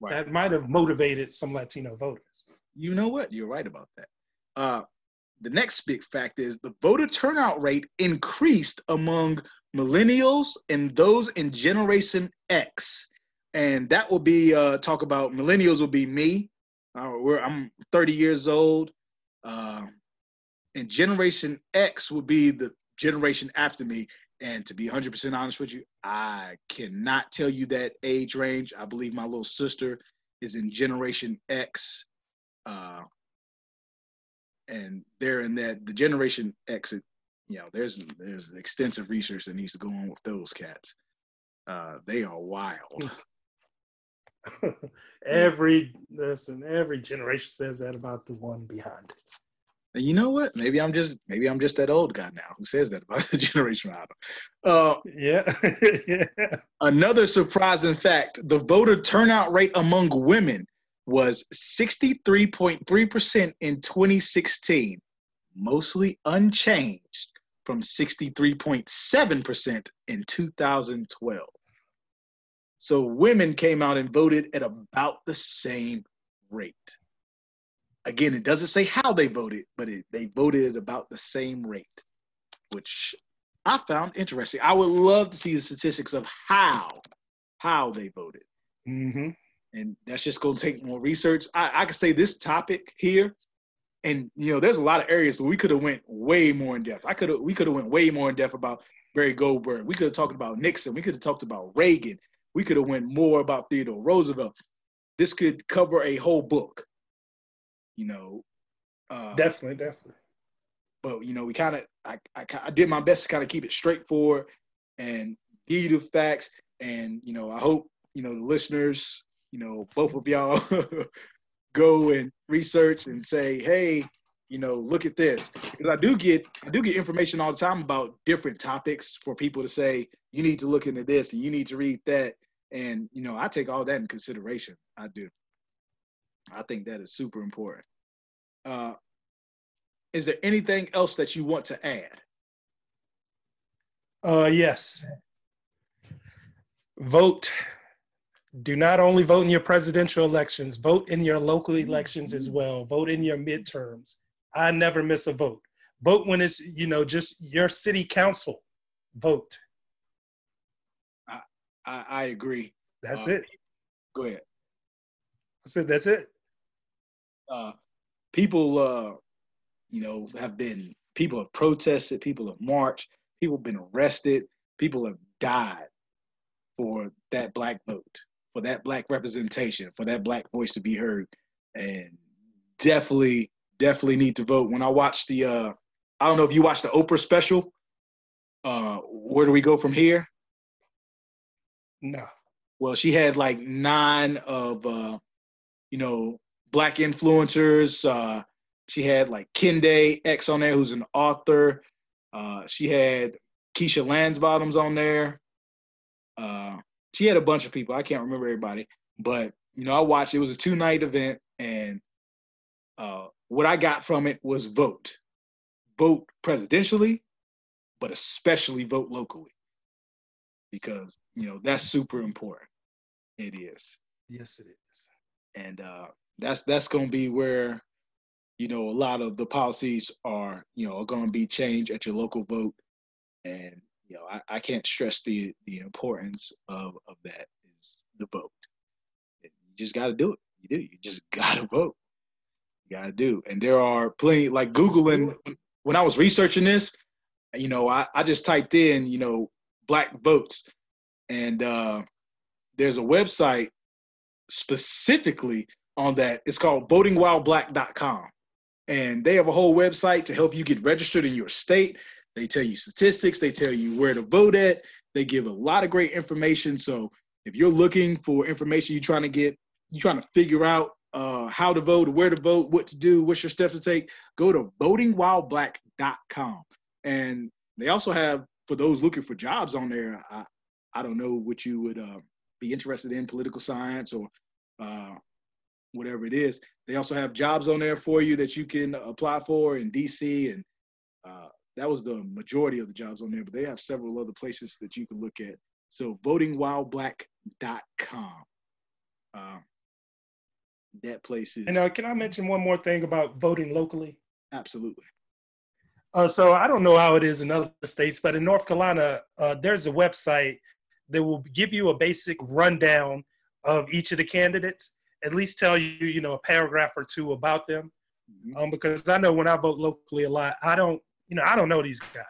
Right. That might have motivated some Latino voters. You know what? You're right about that. Uh, the next big fact is the voter turnout rate increased among millennials and those in Generation X. And that will be uh, talk about millennials will be me. Uh, I'm 30 years old. Uh, and Generation X will be the generation after me. And to be 100% honest with you, I cannot tell you that age range. I believe my little sister is in Generation X. Uh, and they're in that the Generation X, you know, there's there's extensive research that needs to go on with those cats. Uh, they are wild. <laughs> every listen, every generation says that about the one behind. And you know what? Maybe I'm just maybe I'm just that old guy now who says that about <laughs> the generation idol. Uh, yeah. <laughs> yeah. Another surprising fact: the voter turnout rate among women was 63.3% in 2016, mostly unchanged from 63.7% in 2012. So women came out and voted at about the same rate. Again, it doesn't say how they voted, but it, they voted at about the same rate, which I found interesting. I would love to see the statistics of how how they voted. Mm-hmm. And that's just going to take more research. I, I could say this topic here, and you know, there's a lot of areas where we could have went way more in depth. I could have, we could have went way more in depth about Barry Goldwater. We could have talked about Nixon. We could have talked about Reagan. We could have went more about Theodore Roosevelt. This could cover a whole book. You know. Uh, definitely, definitely. But you know, we kind of, I, I, I did my best to kind of keep it straightforward and give you the facts. And you know, I hope you know the listeners you know, both of y'all <laughs> go and research and say, hey, you know, look at this. Because I do get I do get information all the time about different topics for people to say, you need to look into this and you need to read that. And, you know, I take all that in consideration. I do. I think that is super important. Uh, is there anything else that you want to add? Uh, yes. Vote do not only vote in your presidential elections, vote in your local elections as well. Vote in your midterms. I never miss a vote. Vote when it's, you know, just your city council. Vote. I, I, I agree. That's uh, it. Go ahead. I said that's it. Uh, people, uh, you know, have been, people have protested, people have marched, people have been arrested, people have died for that black vote for that black representation, for that black voice to be heard, and definitely, definitely need to vote. When I watched the, uh, I don't know if you watched the Oprah special. Uh, where do we go from here? No. Well, she had like nine of, uh, you know, black influencers. Uh, she had like Kendi X on there, who's an author. Uh, she had Keisha Lance-Bottoms on there. Uh, she had a bunch of people. I can't remember everybody, but you know, I watched. It was a two night event, and uh, what I got from it was vote, vote presidentially, but especially vote locally, because you know that's super important. It is. Yes, it is. And uh, that's that's going to be where you know a lot of the policies are you know are going to be changed at your local vote, and you know, I, I can't stress the the importance of of that is the vote. You just got to do it. You do. You just <laughs> got to vote. You got to do. And there are plenty like googling when I was researching this, you know, I, I just typed in, you know, black votes, and uh, there's a website specifically on that. It's called votingwhileblack.com. And they have a whole website to help you get registered in your state. They tell you statistics, they tell you where to vote at. They give a lot of great information. So if you're looking for information, you're trying to get, you're trying to figure out uh, how to vote, where to vote, what to do, what's your steps to take, go to votingwhileblack.com. And they also have, for those looking for jobs on there, I, I don't know what you would uh, be interested in, political science or uh, whatever it is. They also have jobs on there for you that you can apply for in DC and uh, that was the majority of the jobs on there, but they have several other places that you can look at. So votingwhileblack.com. Uh, that place is. And uh, can I mention one more thing about voting locally? Absolutely. Uh, so I don't know how it is in other states, but in North Carolina, uh, there's a website that will give you a basic rundown of each of the candidates. At least tell you, you know, a paragraph or two about them. Mm-hmm. Um, because I know when I vote locally a lot, I don't you know, I don't know these guys.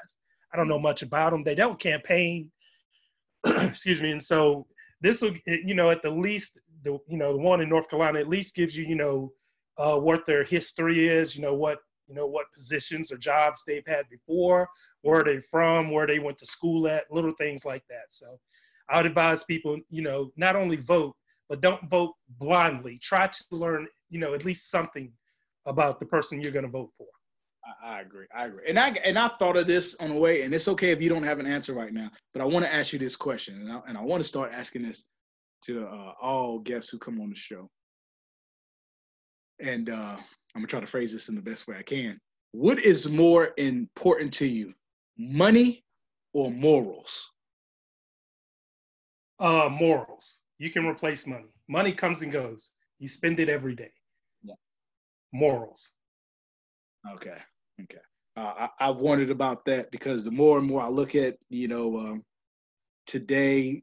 I don't know much about them. They don't campaign. <clears throat> Excuse me. And so this will, you know, at the least, the you know, the one in North Carolina at least gives you, you know, uh, what their history is. You know what, you know what positions or jobs they've had before, where they from, where they went to school at, little things like that. So I would advise people, you know, not only vote, but don't vote blindly. Try to learn, you know, at least something about the person you're going to vote for. I, agree. I agree. And I and I've thought of this on the way, and it's okay if you don't have an answer right now. But I want to ask you this question, and I, and I want to start asking this to uh, all guests who come on the show. And uh, I'm gonna try to phrase this in the best way I can. What is more important to you, money or morals? Uh, morals. You can replace money. Money comes and goes. You spend it every day. Yeah. Morals. Okay. Okay. Uh, I, have wondered about that because the more and more I look at, you know, um, today,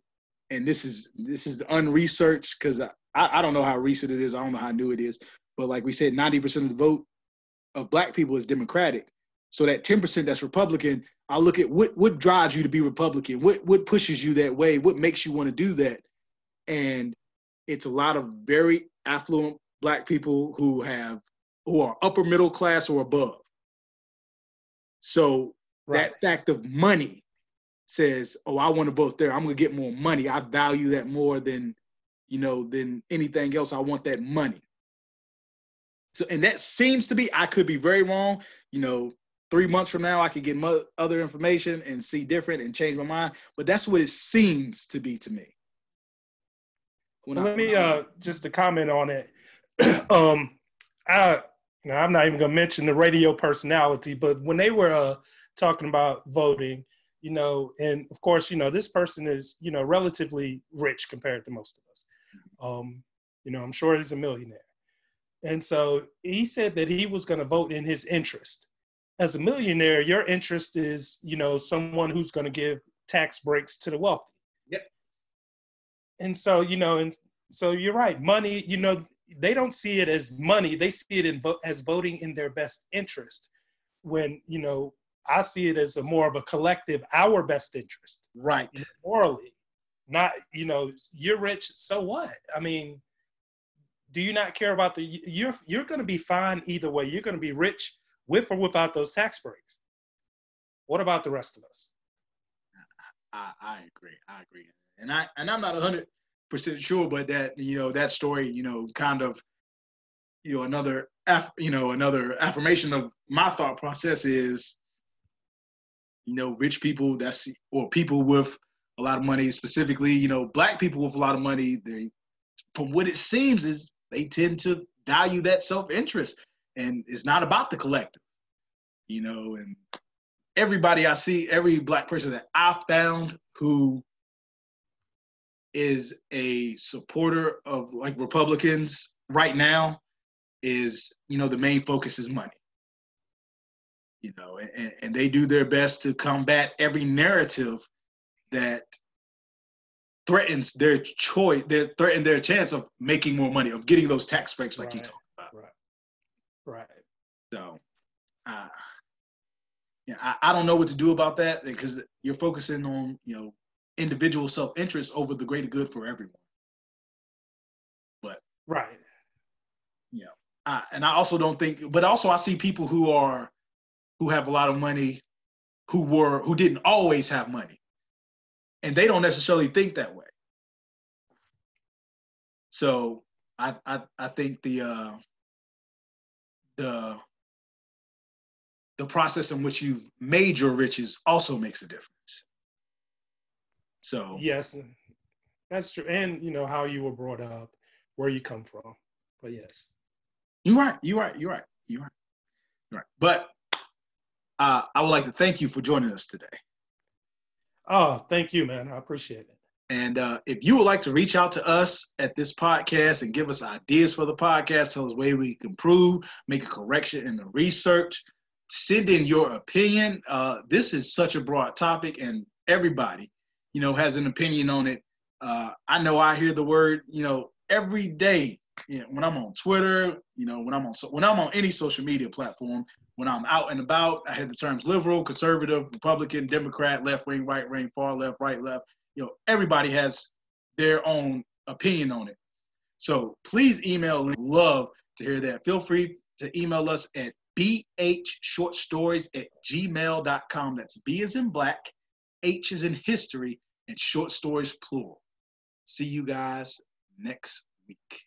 and this is this is the unresearched because I, I, I don't know how recent it is. I don't know how new it is, but like we said, ninety percent of the vote of black people is Democratic. So that ten percent that's Republican, I look at what what drives you to be Republican, what what pushes you that way, what makes you want to do that, and it's a lot of very affluent black people who have who are upper middle class or above. So right. that fact of money says, "Oh, I want to vote there. I'm going to get more money. I value that more than, you know, than anything else. I want that money." So, and that seems to be. I could be very wrong. You know, three months from now, I could get mo- other information and see different and change my mind. But that's what it seems to be to me. When Let I, me uh, just to comment on it. <clears throat> um, I now I'm not even gonna mention the radio personality, but when they were uh, talking about voting, you know, and of course, you know, this person is, you know, relatively rich compared to most of us. Um, you know, I'm sure he's a millionaire. And so he said that he was going to vote in his interest. As a millionaire, your interest is, you know, someone who's going to give tax breaks to the wealthy. Yep. And so, you know, and so you're right. Money, you know, they don't see it as money. They see it in vo- as voting in their best interest. When you know I see it as a more of a collective, our best interest. Right. Morally. Not, you know, you're rich, so what? I mean, do you not care about the you're you're gonna be fine either way. You're gonna be rich with or without those tax breaks. What about the rest of us? I, I agree. I agree. And I and I'm not a hundred percent sure, but that you know that story, you know, kind of you know another you know another affirmation of my thought process is you know, rich people that's or people with a lot of money, specifically, you know, black people with a lot of money, they from what it seems is they tend to value that self-interest and it's not about the collective. You know, and everybody I see, every black person that I found who is a supporter of like Republicans right now is, you know, the main focus is money you know, and, and they do their best to combat every narrative that threatens their choice, that threaten their chance of making more money, of getting those tax breaks like right. you talked about. Right. Right. So, uh, yeah, I, I don't know what to do about that because you're focusing on, you know, individual self-interest over the greater good for everyone. But right. Yeah. I, and I also don't think, but also I see people who are who have a lot of money who were who didn't always have money and they don't necessarily think that way so i i, I think the uh the the process in which you've made your riches also makes a difference so yes that's true and you know how you were brought up where you come from but yes you're right you're right you're right you're right you're right but uh, I would like to thank you for joining us today. Oh, thank you, man. I appreciate it. And uh, if you would like to reach out to us at this podcast and give us ideas for the podcast, tell us where we can improve, make a correction in the research, send in your opinion. Uh, this is such a broad topic, and everybody, you know, has an opinion on it. Uh, I know I hear the word, you know, every day you know, when I'm on Twitter, you know, when I'm on so, when I'm on any social media platform, when I'm out and about, I hear the terms liberal, conservative, Republican, Democrat, left wing, right wing, far left, right left. You know, everybody has their own opinion on it. So please email. Love to hear that. Feel free to email us at bhshortstories at gmail.com. That's B is in black, H is in history, and short stories plural. See you guys next week.